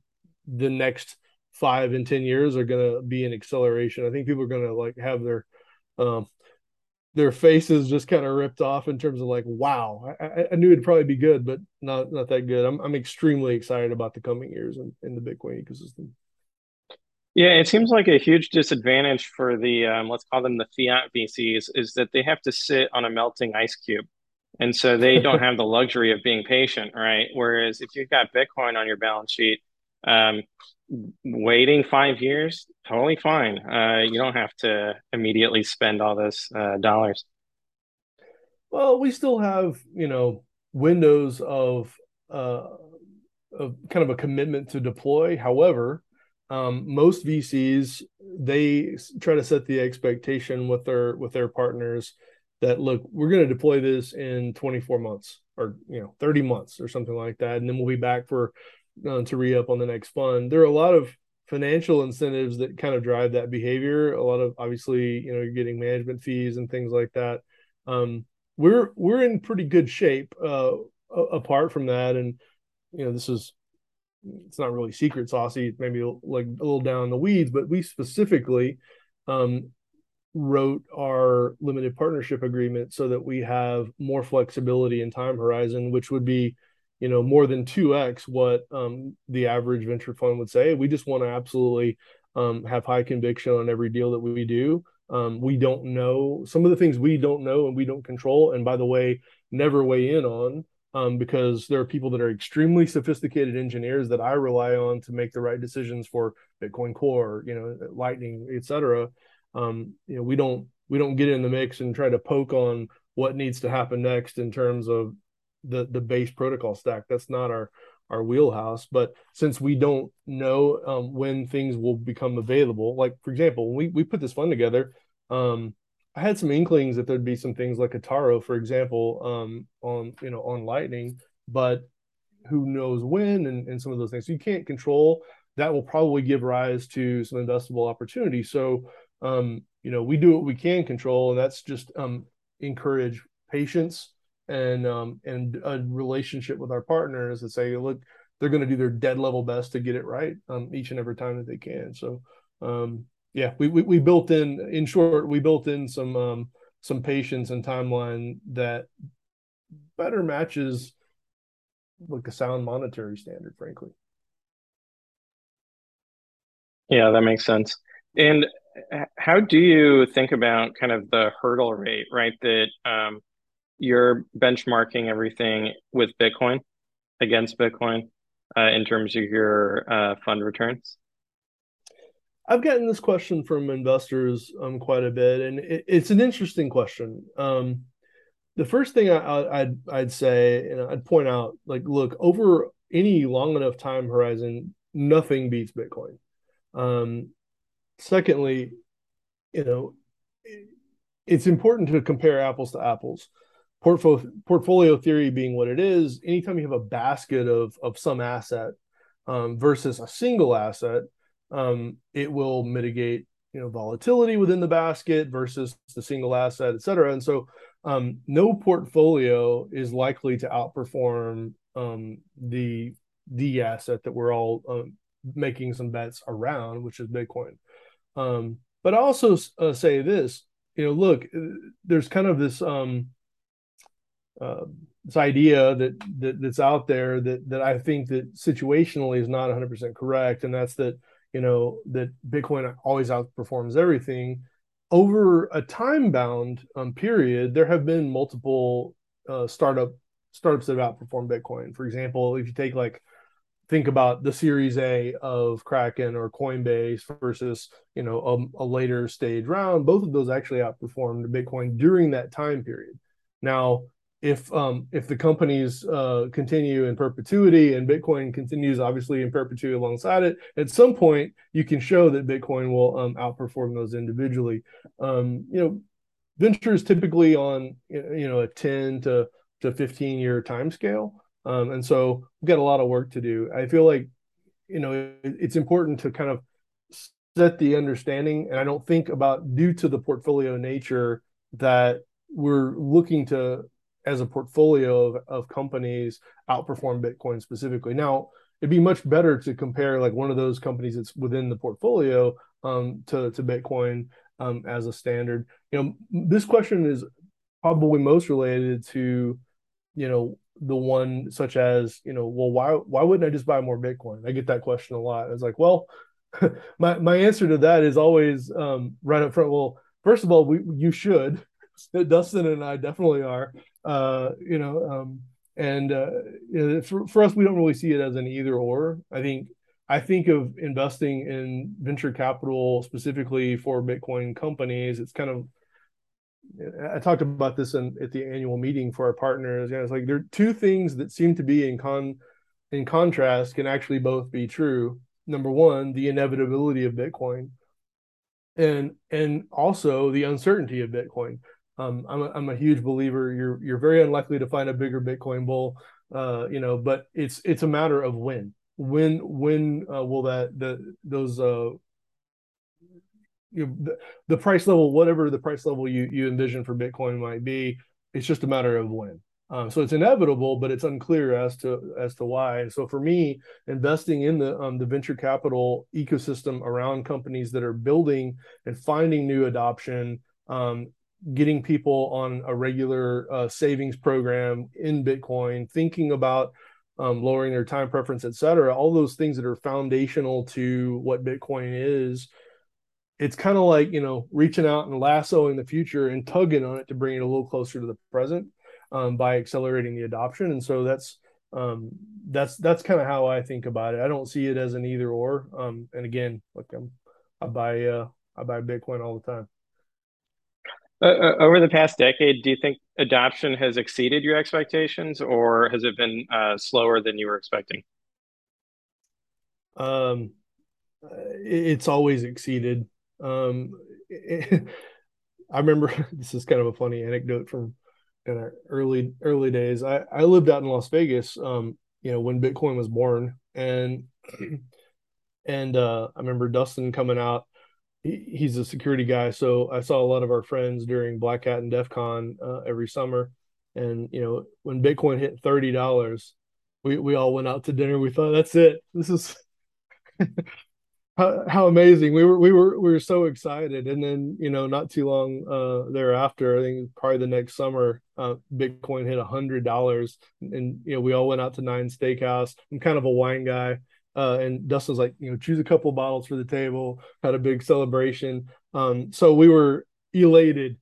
the next five and ten years are going to be an acceleration. I think people are going to like have their um, their faces just kind of ripped off in terms of like wow I, I, knew it'd probably be good but not not that good. I'm, I'm extremely excited about the coming years in, in the bitcoin ecosystem. Yeah, it seems like a huge disadvantage for the um, let's call them the fiat VCs is that they have to sit on a melting ice cube, and so they don't have the luxury of being patient, right? Whereas if you've got Bitcoin on your balance sheet, um, waiting five years, totally fine. Uh, you don't have to immediately spend all those uh, dollars. Well, we still have you know windows of uh, of kind of a commitment to deploy. However um, most VCs they try to set the expectation with their with their partners that look we're going to deploy this in 24 months or you know 30 months or something like that and then we'll be back for uh, to re-up on the next fund. There are a lot of financial incentives that kind of drive that behavior. A lot of obviously you know you're getting management fees and things like that. Um, we're we're in pretty good shape uh, apart from that. And you know this is it's not really secret saucy maybe like a little down in the weeds but we specifically um, wrote our limited partnership agreement so that we have more flexibility in time horizon, which would be, you know, more than 2x what um, the average venture fund would say. We just want to absolutely um, have high conviction on every deal that we do. Um, we don't know some of the things we don't know and we don't control. And by the way, never weigh in on um, because there are people that are extremely sophisticated engineers that I rely on to make the right decisions for Bitcoin Core, you know, Lightning, et cetera um, you know, we don't we don't get in the mix and try to poke on what needs to happen next in terms of the the base protocol stack. That's not our our wheelhouse. But since we don't know um, when things will become available, like for example, when we we put this fund together, um, I had some inklings that there'd be some things like Taro, for example, um, on you know on Lightning, but who knows when and, and some of those things. So you can't control. That will probably give rise to some investable opportunity. So um, you know, we do what we can control, and that's just um, encourage patience and um, and a relationship with our partners that say, look, they're going to do their dead level best to get it right um, each and every time that they can. So, um, yeah, we, we, we built in, in short, we built in some um, some patience and timeline that better matches like a sound monetary standard, frankly. Yeah, that makes sense. And how do you think about kind of the hurdle rate, right? That um, you're benchmarking everything with Bitcoin against Bitcoin uh, in terms of your uh, fund returns? I've gotten this question from investors um, quite a bit, and it, it's an interesting question. Um, the first thing I, would I'd say, and I'd point out, like, look, over any long enough time horizon, nothing beats Bitcoin. Um, secondly, you know, it's important to compare apples to apples. Portfolio, portfolio theory being what it is, anytime you have a basket of of some asset um, versus a single asset, um, it will mitigate you know volatility within the basket versus the single asset, et cetera. And so, um, no portfolio is likely to outperform um, the the asset that we're all um, making some bets around, which is Bitcoin. Um, but I also uh, say this, you know, look, uh, there's kind of this um, uh, this idea that, that that's out there that that I think that situationally is not 100% correct, and that's that you know that Bitcoin always outperforms everything. Over a time bound um, period, there have been multiple uh, startup startups that have outperformed Bitcoin. For example, if you take like think about the Series A of Kraken or Coinbase versus you know a, a, later stage round, both of those actually outperformed Bitcoin during that time period. Now, if um, if the companies uh, continue in perpetuity and Bitcoin continues obviously in perpetuity alongside it, at some point you can show that Bitcoin will um, outperform those individually. Um, you know, ventures typically on you know a ten to to fifteen year time scale. Um, and so we've got a lot of work to do. I feel like, you know, it, it's important to kind of set the understanding. And I don't think about due to the portfolio nature that we're looking to, as a portfolio of, of companies, outperform Bitcoin specifically. Now, it'd be much better to compare like one of those companies that's within the portfolio um, to, to Bitcoin um, as a standard. You know, this question is probably most related to, you know, the one such as you know well why why wouldn't i just buy more bitcoin? I get that question a lot. It's like well my my answer to that is always um, right up front. Well first of all we you should. Dustin and i definitely are uh, you know um, and uh, you know, for, for us we don't really see it as an either or i think i think of investing in venture capital specifically for bitcoin companies it's kind of I talked about this in, at the annual meeting for our partners. You know, it's like there are two things that seem to be in con in contrast can actually both be true. Number one, the inevitability of Bitcoin, and and also the uncertainty of Bitcoin. Um, I'm a, I'm a huge believer. You're you're very unlikely to find a bigger Bitcoin bull. Uh, you know, but it's it's a matter of when. When when uh, will that the those uh you know, the, the price level, whatever the price level you you envision for Bitcoin might be, it's just a matter of when. Um, so it's inevitable, but it's unclear as to as to why. So for me, investing in the um, the venture capital ecosystem around companies that are building and finding new adoption, um, getting people on a regular uh, savings program in Bitcoin, thinking about um, lowering their time preference, et cetera, all those things that are foundational to what Bitcoin is. It's kind of like you know reaching out and lassoing the future and tugging on it to bring it a little closer to the present um, by accelerating the adoption. And so that's um, that's that's kind of how I think about it. I don't see it as an either or. Um, and again, look, I'm, I buy uh, I buy Bitcoin all the time. Uh, uh, over the past decade, do you think adoption has exceeded your expectations, or has it been uh, slower than you were expecting? Um, it's always exceeded. Um, it, I remember this is kind of a funny anecdote from in our early early days. I I lived out in Las Vegas, um, you know, when Bitcoin was born, and and uh, I remember Dustin coming out he's a security guy, so I saw a lot of our friends during Black Hat and DEF CON uh, every summer. And you know, when Bitcoin hit thirty dollars, we we all went out to dinner. We thought, that's it. This is how, how amazing. We were we were we were so excited. And then you know, not too long uh, thereafter, I think probably the next summer, uh, Bitcoin hit hundred dollars, and you know, we all went out to Nine Steakhouse. I'm kind of a wine guy. Uh, and Dustin's like, you know, choose a couple bottles for the table, had a big celebration. Um, so we were elated.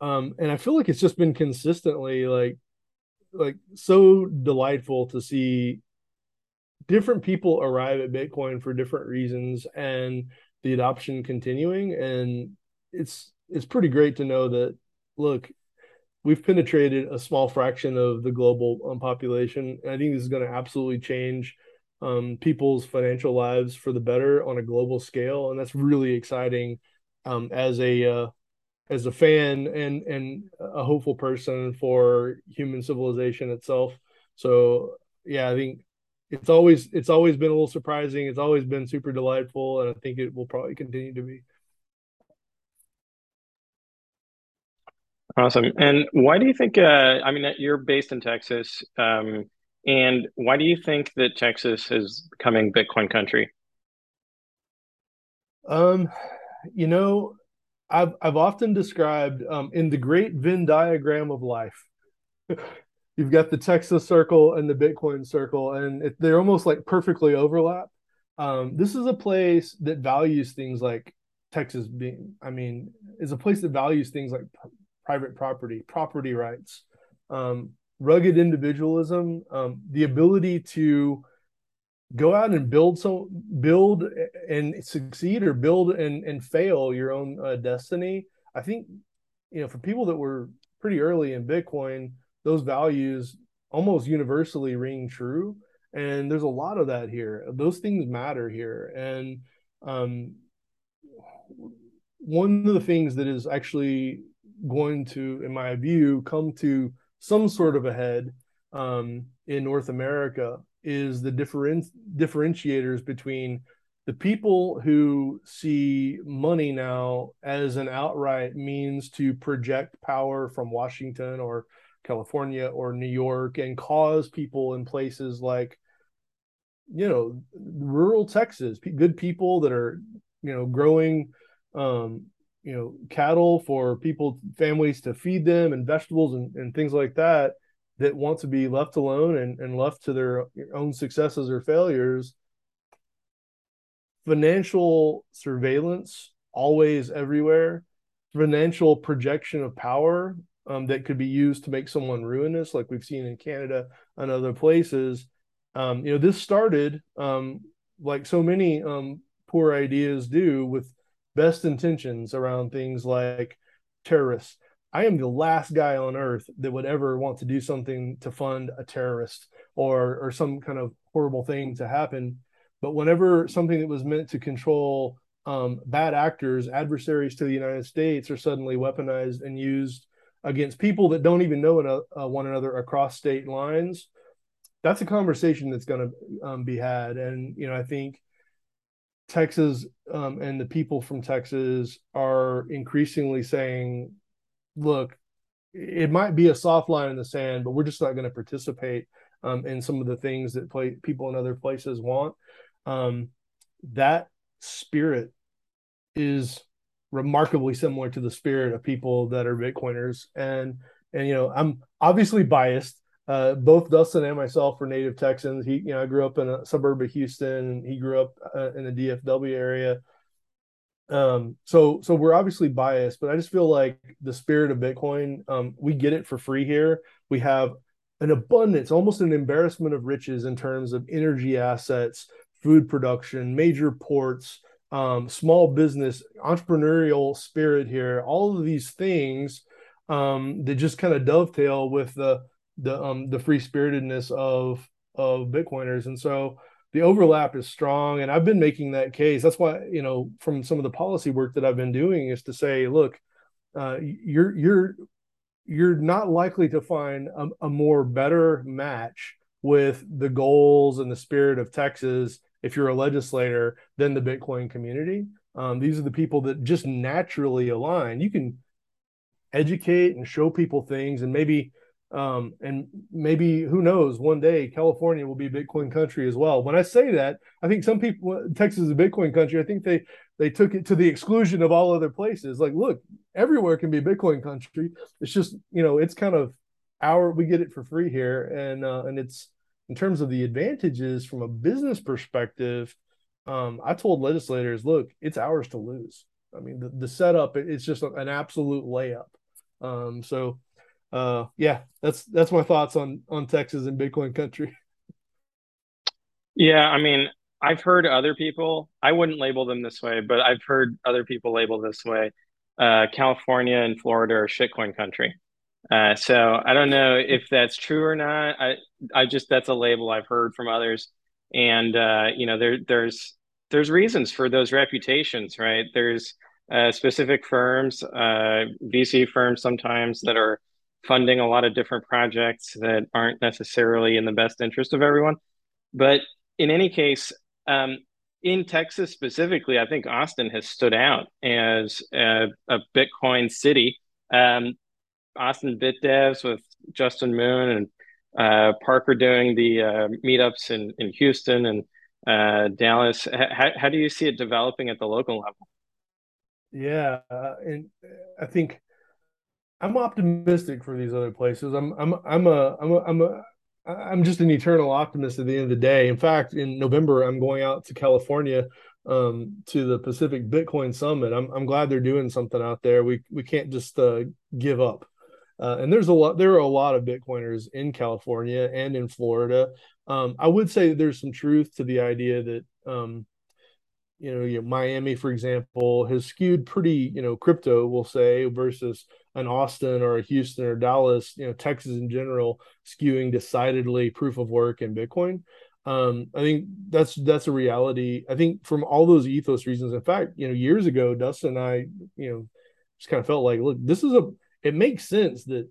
Um, and I feel like it's just been consistently like, like so delightful to see different people arrive at Bitcoin for different reasons and the adoption continuing. And it's, it's pretty great to know that, look, we've penetrated a small fraction of the global um, population. And I think this is going to absolutely change um, people's financial lives for the better on a global scale, and that's really exciting um, as a uh, as a fan and and a hopeful person for human civilization itself. So yeah, I think it's always it's always been a little surprising. It's always been super delightful, and I think it will probably continue to be. Awesome. And why do you think? Uh, I mean, you're based in Texas. Um, and why do you think that Texas is becoming Bitcoin country? Um, you know, I've I've often described um, in the great Venn diagram of life. You've got the Texas circle and the Bitcoin circle, and it, they're almost like perfectly overlap. Um, this is a place that values things like Texas being, I mean, is a place that values things like pr- private property, property rights, um, rugged individualism, um, the ability to go out and build so build and succeed or build and and fail your own uh, destiny. I think you know for people that were pretty early in Bitcoin, those values almost universally ring true. And there's a lot of that here. Those things matter here. And um, one of the things that is actually going to, in my view, come to some sort of a head um, in North America is the different differentiators between the people who see money now as an outright means to project power from Washington or California or New York and cause people in places like you know rural Texas good people that are you know growing um, you know cattle for people families to feed them and vegetables and, and things like that that want to be left alone and, and left to their own successes or failures financial surveillance always everywhere financial projection of power um, that could be used to make someone ruinous like we've seen in canada and other places. Um, you know this started um, like so many um, poor ideas do with best intentions around things like terrorists. I am the last guy on earth that would ever want to do something to fund a terrorist or or some kind of horrible thing to happen. But whenever something that was meant to control um, bad actors, adversaries to the United States, are suddenly weaponized and used against people that don't even know uh, one another across state lines, that's a conversation that's going to um, be had. And you know, I think Texas um, and the people from Texas are increasingly saying, "Look, it might be a soft line in the sand, but we're just not going to participate um, in some of the things that play, people in other places want." Um, that spirit is remarkably similar to the spirit of people that are Bitcoiners. And and you know, I'm obviously biased. Uh, both Dustin and myself are native Texans. He, you know, I grew up in a suburb of Houston, he grew up uh, in the DFW area. Um, so so we're obviously biased, but I just feel like the spirit of Bitcoin, um, we get it for free here. We have an abundance, almost an embarrassment of riches in terms of energy assets, food production, major ports, um, small business, entrepreneurial spirit here, all of these things um, that just kind of dovetail with the the um, the free spiritedness of of Bitcoiners, and so the overlap is strong. And I've been making that case. That's why you know from some of the policy work that I've been doing is to say, look, uh, you're you're you're not likely to find a, a more better match with the goals and the spirit of Texas if you're a legislator than the Bitcoin community. Um, these are the people that just naturally align. You can educate and show people things, and maybe, um, and maybe who knows, one day California will be Bitcoin country as well. When I say that, I think some people Texas is a Bitcoin country. I think they they took it to the exclusion of all other places. Like, look, everywhere can be Bitcoin country. It's just you know, it's kind of our we get it for free here, and uh, and it's in terms of the advantages from a business perspective, um, I told legislators, look, it's ours to lose. I mean, the, the setup, it's just an absolute layup. Um, so, uh, yeah, that's that's my thoughts on on Texas and Bitcoin country. Yeah, I mean, I've heard other people. I wouldn't label them this way, but I've heard other people label this way. Uh, California and Florida are shitcoin country. Uh, so I don't know if that's true or not. I I just that's a label I've heard from others, and uh, you know there there's there's reasons for those reputations, right? There's uh, specific firms, uh, VC firms sometimes that are funding a lot of different projects that aren't necessarily in the best interest of everyone. But in any case, um, in Texas specifically, I think Austin has stood out as a, a Bitcoin city. Um, Austin Bit Devs with Justin Moon and uh, Parker doing the uh, meetups in, in Houston and uh, Dallas. How, how do you see it developing at the local level? Yeah, uh, and I think I'm optimistic for these other places. I'm I'm I'm a I'm a I'm a I'm just an eternal optimist at the end of the day. In fact, in November, I'm going out to California um, to the Pacific Bitcoin Summit. I'm I'm glad they're doing something out there. We we can't just uh, give up. Uh, and there's a lot, there are a lot of Bitcoiners in California and in Florida. Um, I would say there's some truth to the idea that, um, you know, you know, Miami, for example, has skewed pretty, you know, crypto, we'll say, versus an Austin or a Houston or Dallas, you know, Texas in general, skewing decidedly proof of work and Bitcoin. Um, I think that's that's a reality. I think from all those ethos reasons. In fact, you know, years ago, Dustin and I, you know, just kind of felt like, look, this is a it makes sense that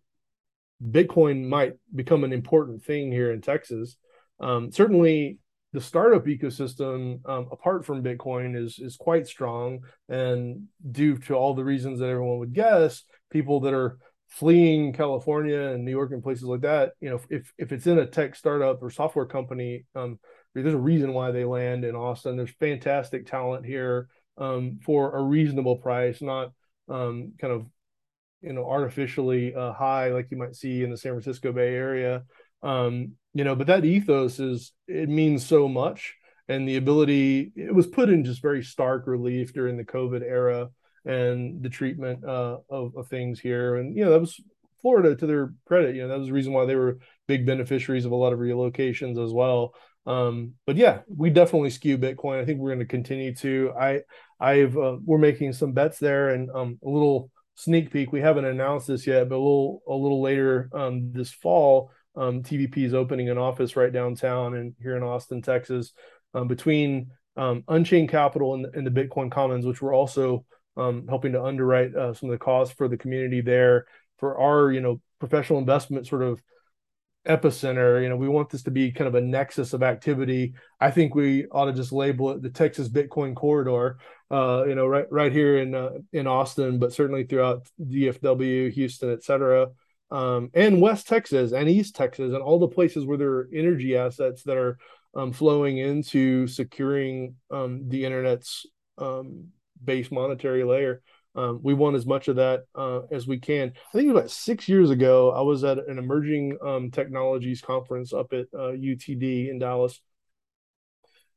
Bitcoin might become an important thing here in Texas. Um, certainly, the startup ecosystem, um, apart from Bitcoin, is is quite strong, and due to all the reasons that everyone would guess, people that are fleeing California and New York and places like that, you know, if if it's in a tech startup or software company, um, there's a reason why they land in Austin. There's fantastic talent here um, for a reasonable price, not um, kind of you know artificially uh, high like you might see in the San Francisco Bay Area. Um, you know, but that ethos is it means so much, and the ability it was put in just very stark relief during the COVID era and the treatment uh, of, of things here, and you know that was Florida to their credit. You know that was the reason why they were big beneficiaries of a lot of relocations as well. Um, but yeah, we definitely skew Bitcoin. I think we're going to continue to. I I've uh, we're making some bets there, and um, a little sneak peek. We haven't announced this yet, but a little a little later um, this fall, um, TVP is opening an office right downtown and here in Austin, Texas, um, between um, Unchained Capital and, and, the Bitcoin Commons, which we're also um, helping to underwrite uh, some of the costs for the community there. for our you know professional investment sort of epicenter. You know, we want this to be kind of a nexus of activity. I think we ought to just label it the Texas Bitcoin corridor. Uh, you know, right right here in uh, in Austin, but certainly throughout DFW, Houston, et cetera, um, and West Texas and East Texas, and all the places where there are energy assets that are um, flowing into securing um, the internet's um, base monetary layer. Um, we want as much of that uh, as we can. I think about six years ago, I was at an emerging um, technologies conference up at uh, UTD in Dallas.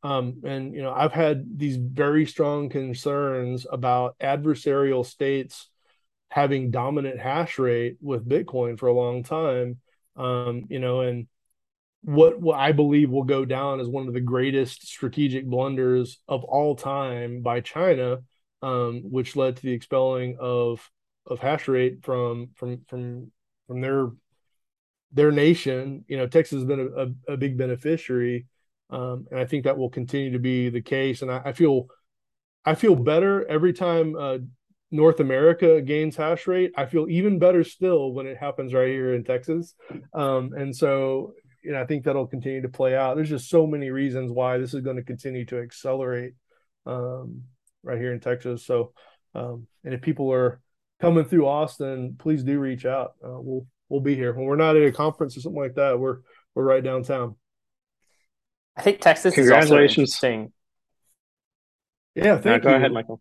Um, and you know, I've had these very strong concerns about adversarial states having dominant hash rate with Bitcoin for a long time. Um, you know, and what what I believe will go down as one of the greatest strategic blunders of all time by China um, which led to the expelling of of hash rate from from from from their their nation. You know, Texas has been a, a, a big beneficiary, um, and I think that will continue to be the case. And I, I feel I feel better every time uh, North America gains hash rate. I feel even better still when it happens right here in Texas. Um, and so, know, I think that'll continue to play out. There's just so many reasons why this is going to continue to accelerate. Um, right here in Texas. So, um, and if people are coming through Austin, please do reach out. Uh, we'll we'll be here when we're not at a conference or something like that. We're we're right downtown. I think Texas Congratulations. is also interesting. Yeah, thank no, go you. ahead, Michael.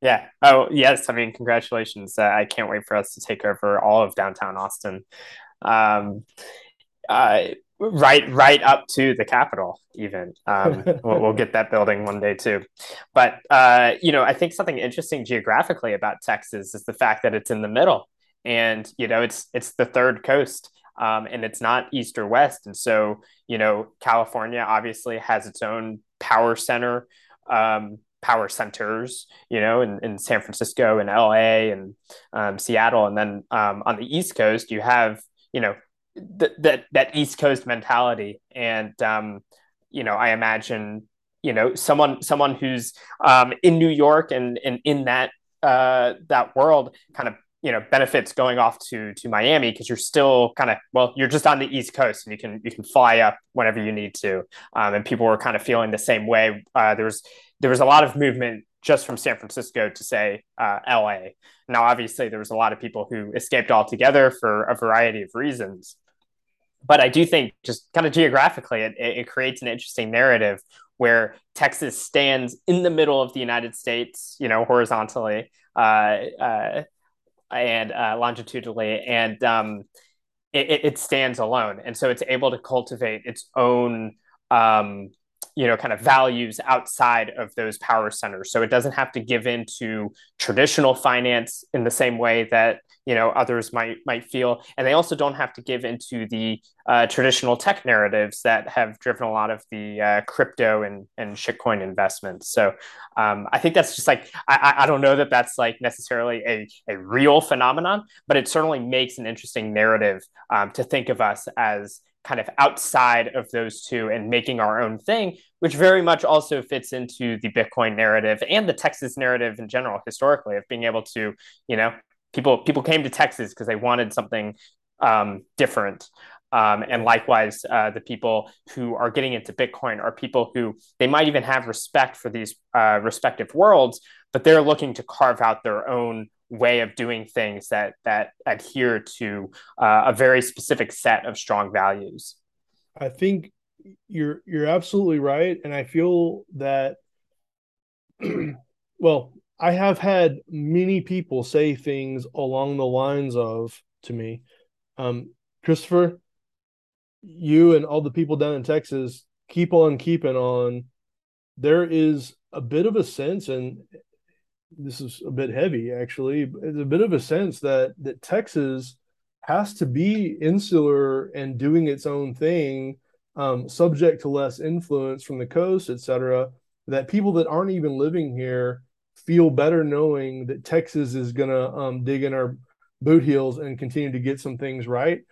Yeah. Oh, yes. I mean, congratulations. Uh, I can't wait for us to take over all of downtown Austin. Um, uh, right right up to the capitol even. Um, we'll, we'll, get that building one day too. But uh, you know i think something interesting geographically about texas is the fact that it's in the middle. And you know it's it's the third coast um, and it's not east or west. And so you know california obviously has its own power center um, power centers, you know, in, in San Francisco and LA and um, Seattle. And then um, on the East Coast, you have, you know, th- that that East Coast mentality, and um, you know, I imagine you know someone someone who's um, in New York and and in that uh, that world kind of you know benefits going off to to Miami because you're still kind of well you're just on the East Coast and you can you can fly up whenever you need to um, and people were kind of feeling the same way. Uh, there was there was a lot of movement just from San Francisco to say uh, LA. Now, obviously, there was a lot of people who escaped altogether for a variety of reasons but I do think just kind of geographically, it, it creates an interesting narrative where Texas stands in the middle of the United States, you know, horizontally uh, uh, and uh, longitudinally, and um, it, it, stands alone, and so it's able to cultivate its own um, you know kind of values outside of those power centers. So it doesn't have to give in to traditional finance in the same way that you know others might might feel. And they also don't have to give into the uh, traditional tech narratives that have driven a lot of the uh, crypto and and shitcoin investments. So um, i think that's just like I, I don't know that that's like necessarily a, a real phenomenon but it certainly makes an interesting narrative um, to think of us as kind of outside of those two and making our own thing, which very much also fits into the Bitcoin narrative and the Texas narrative in general, historically, of being able to, you know, people people came to Texas because they wanted something um, different. Um, and likewise, uh, the people who are getting into Bitcoin are people who they might even have respect for these uh, respective worlds, but they're looking to carve out their own way of doing things that that adhere to uh, a very specific set of strong values. I think you're you're absolutely right, and I feel that. well, I have had many people say things along the lines of to me, um, Christopher, you and all the people down in Texas keep on keeping on. There is a bit of a sense, and this is a bit heavy actually. It's a bit of a sense that that Texas has to be insular and doing its own thing, um, subject to less influence from the coast, etc. That people that aren't even living here feel better knowing that Texas is gonna um, dig in our boot heels and continue to get some things right.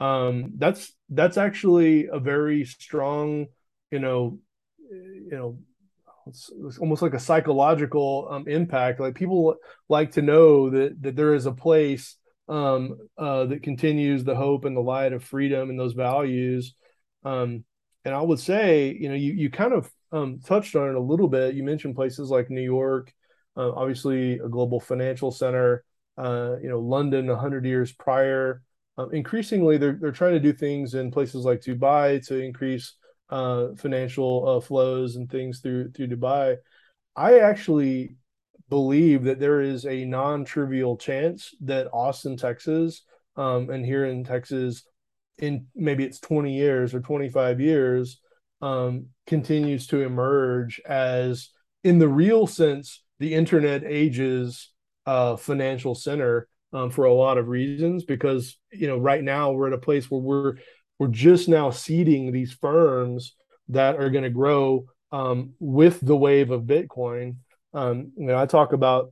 Um, that's that's actually a very strong, you know, you know, it's, it's almost like a psychological um, impact. Like people like to know that that there is a place um, uh, that continues the hope and the light of freedom and those values. Um, and I would say, you know, you you kind of um, touched on it a little bit. You mentioned places like New York, uh, obviously a global financial center. Uh, you know, London, hundred years prior. Um, increasingly, they're they're trying to do things in places like Dubai to increase uh, financial uh, flows and things through through Dubai. I actually believe that there is a non-trivial chance that Austin, Texas, um, and here in Texas, in maybe it's 20 years or 25 years, um, continues to emerge as, in the real sense, the internet ages uh, financial center um, for a lot of reasons. Because you know, right now we're at a place where we're we're just now seeding these firms that are going to grow um, with the wave of Bitcoin. Um, you know, I talk about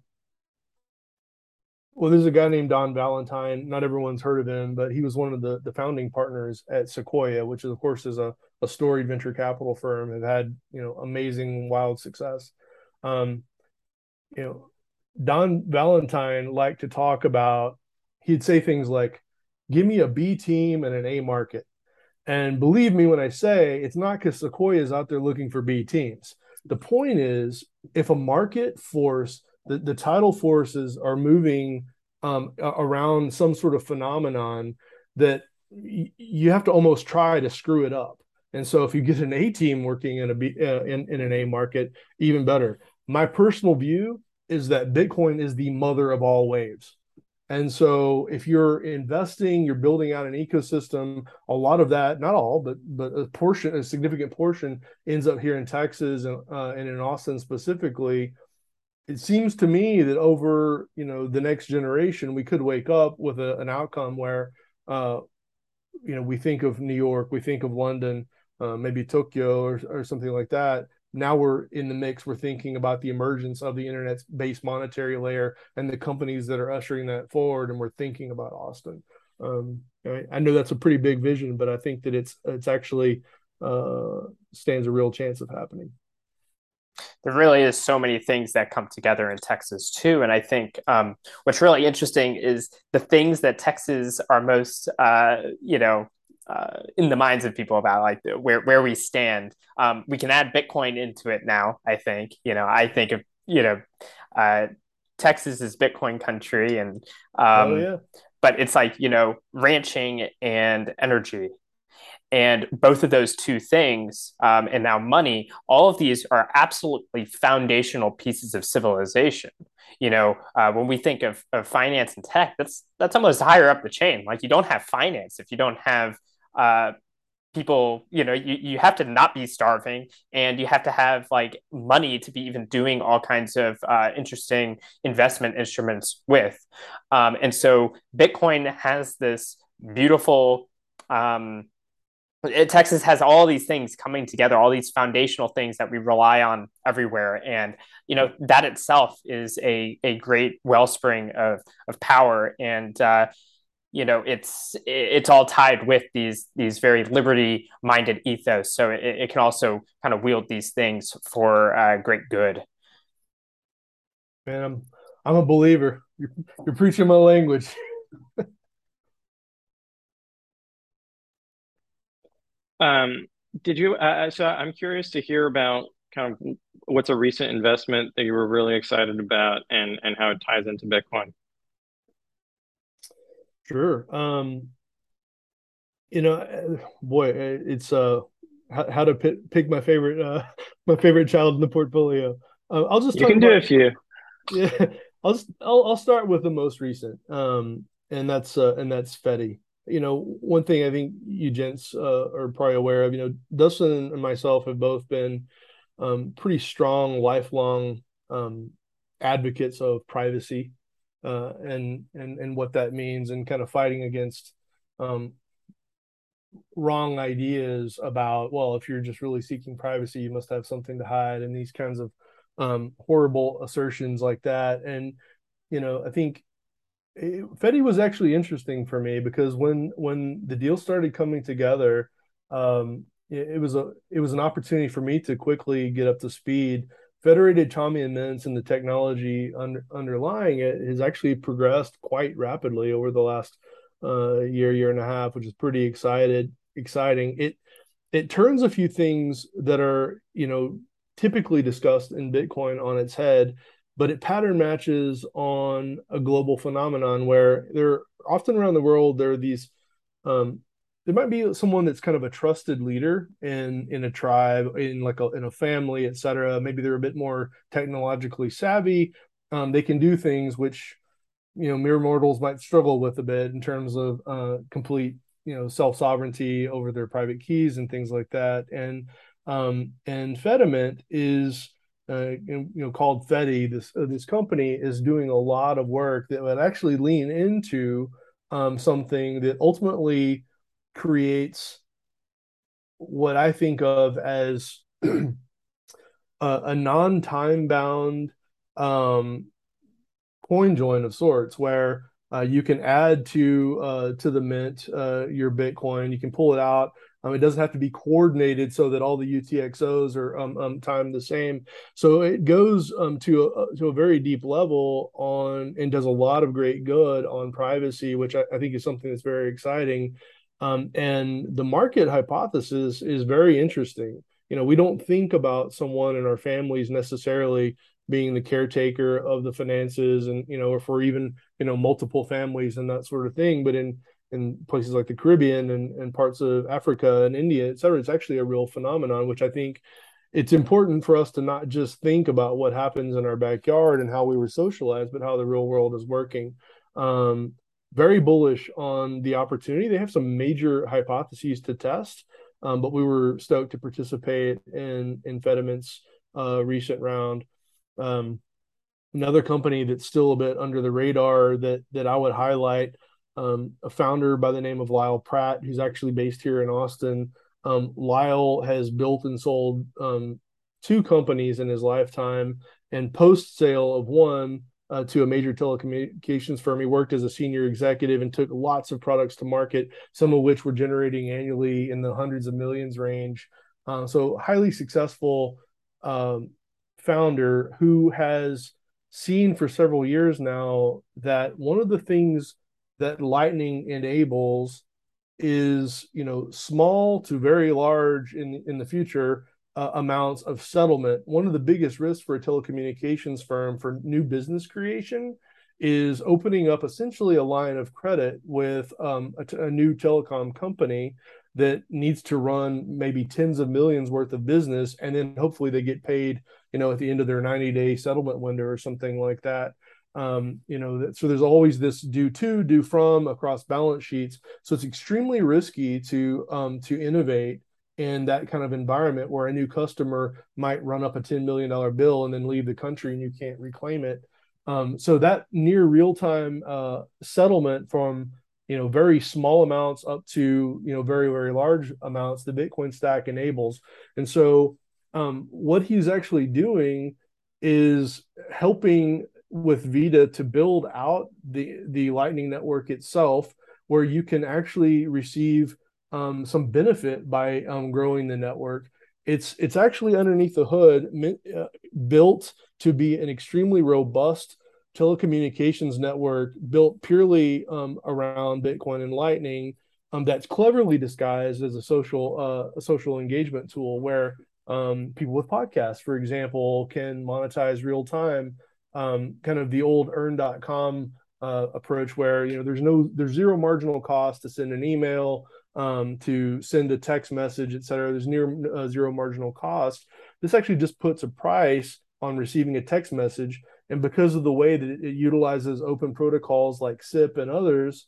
well, there's a guy named Don Valentine. Not everyone's heard of him, but he was one of the, the founding partners at Sequoia, which is, of course is a, a storied venture capital firm. Have had you know amazing, wild success. Um, you know, Don Valentine liked to talk about. He'd say things like, "Give me a B team and an A market," and believe me when I say it's not because Sequoia is out there looking for B teams. The point is, if a market force the, the tidal forces are moving um, around some sort of phenomenon that y- you have to almost try to screw it up. And so if you get an A team working in a B, uh, in, in an A market, even better. My personal view is that Bitcoin is the mother of all waves. And so if you're investing, you're building out an ecosystem, a lot of that, not all, but but a portion, a significant portion ends up here in Texas and, uh, and in Austin specifically it seems to me that over you know the next generation we could wake up with a, an outcome where uh, you know we think of New York, we think of London, uh, maybe Tokyo or, or something like that. Now we're in the mix. We're thinking about the emergence of the internet's base monetary layer and the companies that are ushering that forward, and we're thinking about Austin. Um, I, I, know that's a pretty big vision, but I think that it's it's actually uh, stands a real chance of happening there really is so many things that come together in Texas too. And I think um, what's really interesting is the things that Texas are most, uh, you know, uh, in the minds of people about like where where we stand. Um, we can add Bitcoin into it now. I think you know. I think of you know, uh, Texas is Bitcoin country, and um, oh, yeah. but it's like you know ranching and energy and both of those two things, um, and now money, all of these are absolutely foundational pieces of civilization. You know, uh, when we think of, of finance and tech, that's that's almost higher up the chain. Like you don't have finance if you don't have uh, people. You know, you, you have to not be starving, and you have to have like money to be even doing all kinds of uh, interesting investment instruments with. Um, and so Bitcoin has this beautiful um, Texas has all these things coming together, all these foundational things that we rely on everywhere, and you know that itself is a a great wellspring of of power, and uh, you know it's it's all tied with these these very liberty minded ethos. So it, it, can also kind of wield these things for uh, great good. Man, I'm I'm a believer. You're, you're preaching my language. Um, did you? Uh, uh, so I'm curious to hear about kind of what's a recent investment that you were really excited about, and and how it ties into Bitcoin. Sure. Um, you know, uh, boy, uh, it's uh, how, how to pick, pick my favorite uh, my favorite child in the portfolio. Uh, I'll just you can about, do a few. Yeah, I'll just I'll I'll start with the most recent. Um, and that's uh, and that's Fedi you know, one thing I think you gents uh, are probably aware of, you know, Dustin and myself have both been um, pretty strong, lifelong um, advocates of privacy uh, and and and what that means, and kind of fighting against um, wrong ideas about well, if you're just really seeking privacy, you must have something to hide, and these kinds of um, horrible assertions like that. And you know, I think Fedi was actually interesting for me because when when the deal started coming together, um, it, it, was a it was an opportunity for me to quickly get up to speed federated Chaumian mints and the technology under, underlying it has actually progressed quite rapidly over the last uh, year, year and a half, which is pretty excited, exciting. It it turns a few things that are you know typically discussed in Bitcoin on its head, but it pattern matches on a global phenomenon where there often around the world there are these um, there might be someone that's kind of a trusted leader in in a tribe in like a in a family etc maybe they're a bit more technologically savvy um, they can do things which you know mere mortals might struggle with a bit in terms of uh, complete you know self sovereignty over their private keys and things like that and um, and Fedimint is uh, you know called Fedi. This uh, this company is doing a lot of work that would actually lean into um, something that ultimately creates what I think of as a, a non time bound um, coin join of sorts, where uh, you can add to uh, to the mint uh, your Bitcoin. You can pull it out. Um, it doesn't have to be coordinated so that all the UTXOs are um, um, timed the same. So it goes um, to a, to a very deep level on and does a lot of great good on privacy, which I, I think is something that's very exciting. Um, and the market hypothesis is very interesting. You know, we don't think about someone in our families necessarily being the caretaker of the finances and you know if we're even you know multiple families and that sort of thing but in in places like the caribbean and, and parts of africa and india et cetera it's actually a real phenomenon which i think it's important for us to not just think about what happens in our backyard and how we were socialized but how the real world is working um, very bullish on the opportunity they have some major hypotheses to test um, but we were stoked to participate in in Fedimint's uh, recent round um, another company that's still a bit under the radar that that I would highlight, um, a founder by the name of Lyle Pratt, who's actually based here in Austin. Um, Lyle has built and sold um, two companies in his lifetime, and post sale of one uh, to a major telecommunications firm, he worked as a senior executive and took lots of products to market, some of which were generating annually in the hundreds of millions range. Uh, so highly successful um, founder who has seen for several years now that one of the things that lightning enables is you know small to very large in in the future uh, amounts of settlement one of the biggest risks for a telecommunications firm for new business creation is opening up essentially a line of credit with um, a new telecom company that needs to run maybe tens of millions worth of business and then hopefully they get paid you know at the end of their 90 day settlement window or something like that. Um, you know that, so there's always this due to due from across balance sheets. So it's extremely risky to um, to innovate in that kind of environment where a new customer might run up a $10 million bill and then leave the country and you can't reclaim it. Um, so that near real time uh, settlement from you know very small amounts up to you know very very large amounts the bitcoin stack enables. And so um, what he's actually doing is helping with vita to build out the the lightning network itself where you can actually receive um, some benefit by um, growing the network. It's it's actually underneath the hood uh, built to be an extremely robust telecommunications network built purely um, around Bitcoin and Lightning um, that's cleverly disguised as a social uh, a social engagement tool where um, people with podcasts, for example, can monetize real time, um, kind of the old earn.com uh, approach where you know there's no there's zero marginal cost to send an email um, to send a text message et cetera there's near uh, zero marginal cost this actually just puts a price on receiving a text message and because of the way that it, utilizes open protocols like SIP and others,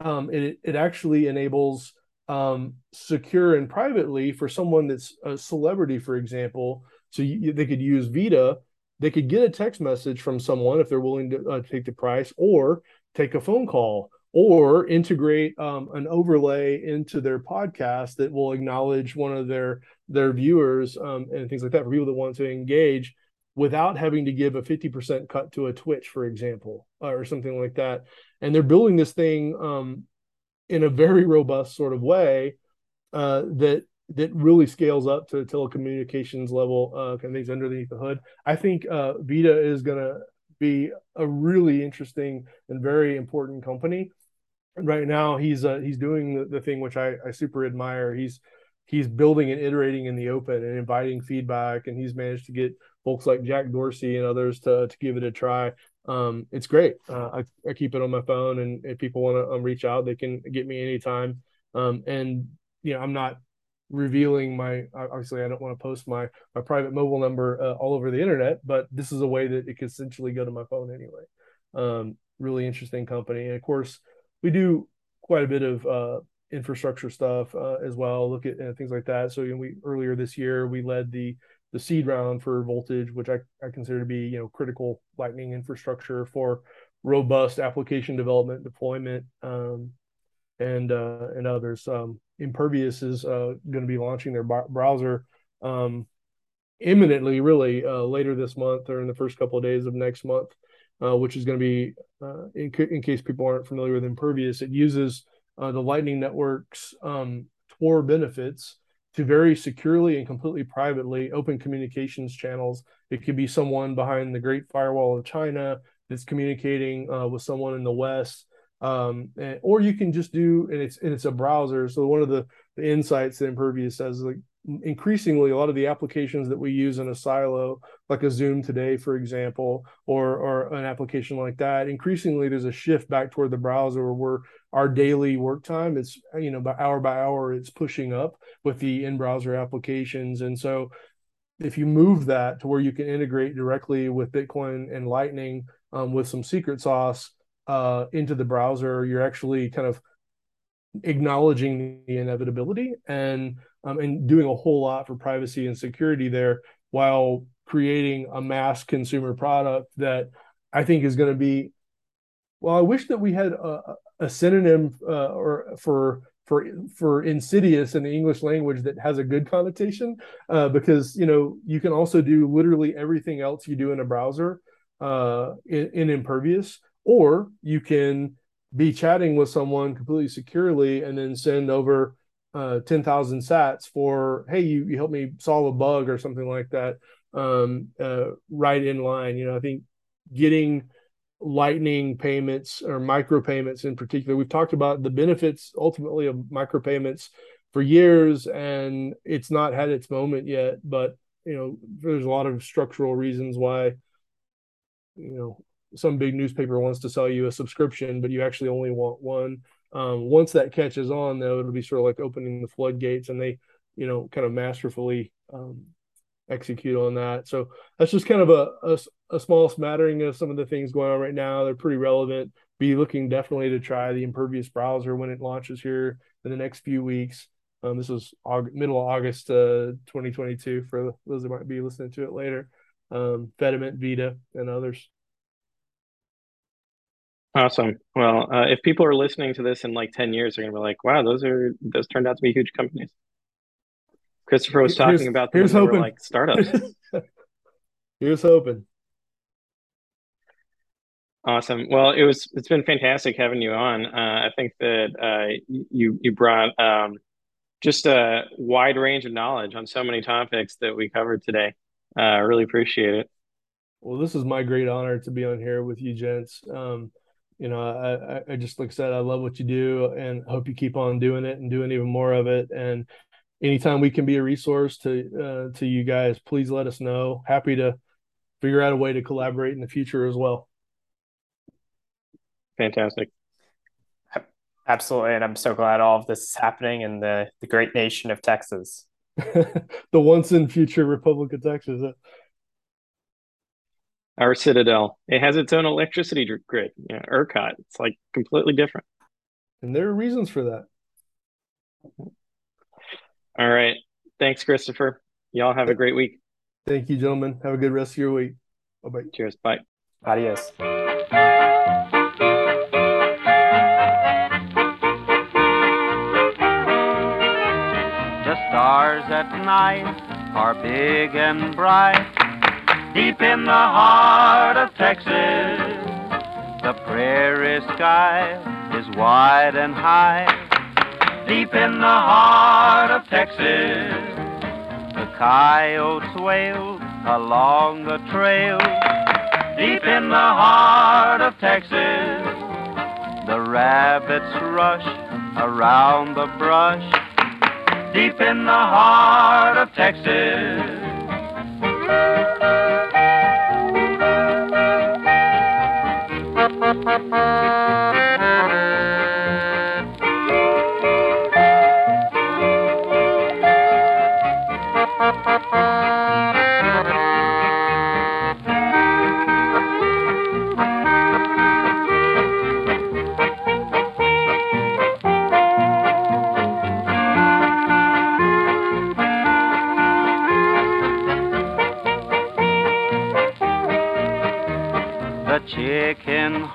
um, it, it actually enables um, secure and privately for someone that's a celebrity, for example. So you, they could use Vita. They could get a text message from someone if they're willing to uh, take the price, or take a phone call, or integrate um, an overlay into their podcast that will acknowledge one of their their viewers um, and things like that for people that want to engage without having to give a 50% cut to a Twitch, for example, or something like that. And they're building this thing um, in a very robust sort of way uh, that that really scales up to telecommunications level uh, kind of things underneath the hood. I think uh, Vita is going to be a really interesting and very important company. Right now, he's uh, he's doing the, the thing which I, I super admire. He's he's building and iterating in the open and inviting feedback, and he's managed to get folks like Jack Dorsey and others to to give it a try. Um, it's great. Uh, I, I keep it on my phone, and if people want to um, reach out, they can get me anytime. Um, and you know, I'm not revealing my obviously I don't want to post my my private mobile number uh, all over the internet, but this is a way that it could essentially go to my phone anyway. Um, really interesting company, and of course we do quite a bit of uh, infrastructure stuff uh, as well. Look at uh, things like that. So you know, we earlier this year we led the the seed round for voltage, which I, I consider to be you know critical lightning infrastructure for robust application development deployment um, and uh, and others. Um, Impervious is uh, going to be launching their browser um, imminently, really uh, later this month or in the first couple of days of next month, uh, which is going to be, uh, in, in, case people aren't familiar with Impervious, it uses uh, the Lightning Network's um, Tor benefits to very securely and completely privately open communications channels. It could be someone behind the Great Firewall of China that's communicating uh, with someone in the West um, and, or you can just do and it's and it's a browser. So one of the, the insights that Impervious says like increasingly a lot of the applications that we use in a silo like a zoom today for example or or an application like that increasingly there's a shift back toward the browser where our daily work time it's you know by hour by hour it's pushing up with the in browser applications. And so if you move that to where you can integrate directly with bitcoin and lightning um, with some secret sauce uh, into the browser, you're actually kind of acknowledging the inevitability and um, and doing a whole lot for privacy and security there while creating a mass consumer product that I think is going to be well I wish that we had a, a synonym uh, or for for for insidious in the English language that has a good connotation uh, because you know you can also do literally everything else you do in a browser uh, in, in impervious or you can be chatting with someone completely securely and then send over uh, 10,000 sats for, hey, you, you help me solve a bug or something like that um, uh, right in line. You know, I think getting lightning payments or micropayments in particular, we've talked about the benefits ultimately of micropayments for years and it's not had its moment yet, but you know, there's a lot of structural reasons why you know some big newspaper wants to sell you a subscription, but you actually only want one. Um, once that catches on, though, it'll be sort of like opening the floodgates, and they, you know, kind of masterfully um, execute on that. So that's just kind of a, a, a small smattering of some of the things going on right now. They're pretty relevant. Be looking definitely to try the Impervious browser when it launches here in the next few weeks. Um, this was August, middle of August uh, 2022 for those that might be listening to it later. Um, Fedimint, Vita, and others. Awesome. Well, uh, if people are listening to this in like 10 years, they're going to be like, wow, those are, those turned out to be huge companies. Christopher was talking here's, about them here's hoping. like startups. here's hoping. Awesome. Well, it was, it's been fantastic having you on. Uh, I think that uh, you, you brought um, just a wide range of knowledge on so many topics that we covered today. Uh, I really appreciate it. Well, this is my great honor to be on here with you, gents. Um, you know, I, I just like I said, I love what you do and hope you keep on doing it and doing even more of it. And anytime we can be a resource to uh, to you guys, please let us know. Happy to figure out a way to collaborate in the future as well. Fantastic. Absolutely, and I'm so glad all of this is happening in the the great nation of Texas. the once in future Republic of Texas our Citadel. It has its own electricity grid. You know, ERCOT. It's like completely different. And there are reasons for that. All right. Thanks, Christopher. Y'all have a great week. Thank you, gentlemen. Have a good rest of your week. Bye bye. Cheers. Bye. Adios. The stars at night are big and bright deep in the heart of Texas. The prairie sky is wide and high. deep in the heart of Texas. The coyotes wail along the trail, deep in the heart of Texas. The rabbits rush around the brush, deep in the heart of Texas. The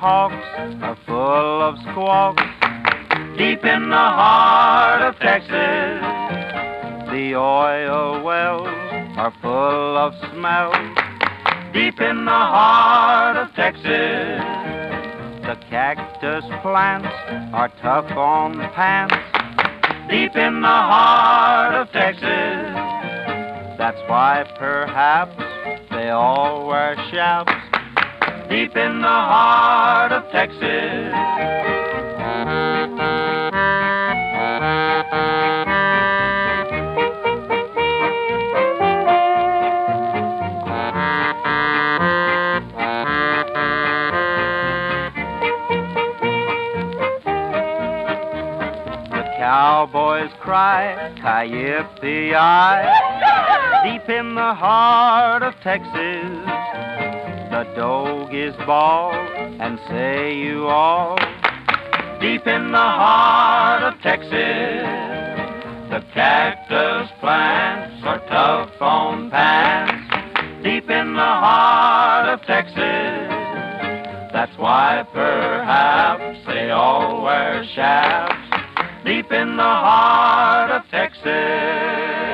hawks are full of squawks deep in the heart of Texas. The oil wells are full of smell deep in the heart of Texas. The cactus plants are tough on pants deep in the heart of Texas. That's why perhaps they all wear chaps deep in the heart of Texas. The cowboys cry, Ki-yip-the-eye, deep in the heart of Texas. The is bawl and say you all deep in the heart of Texas. The cactus plants are tough on pants deep in the heart of Texas. That's why perhaps they all wear chaps deep in the heart of Texas.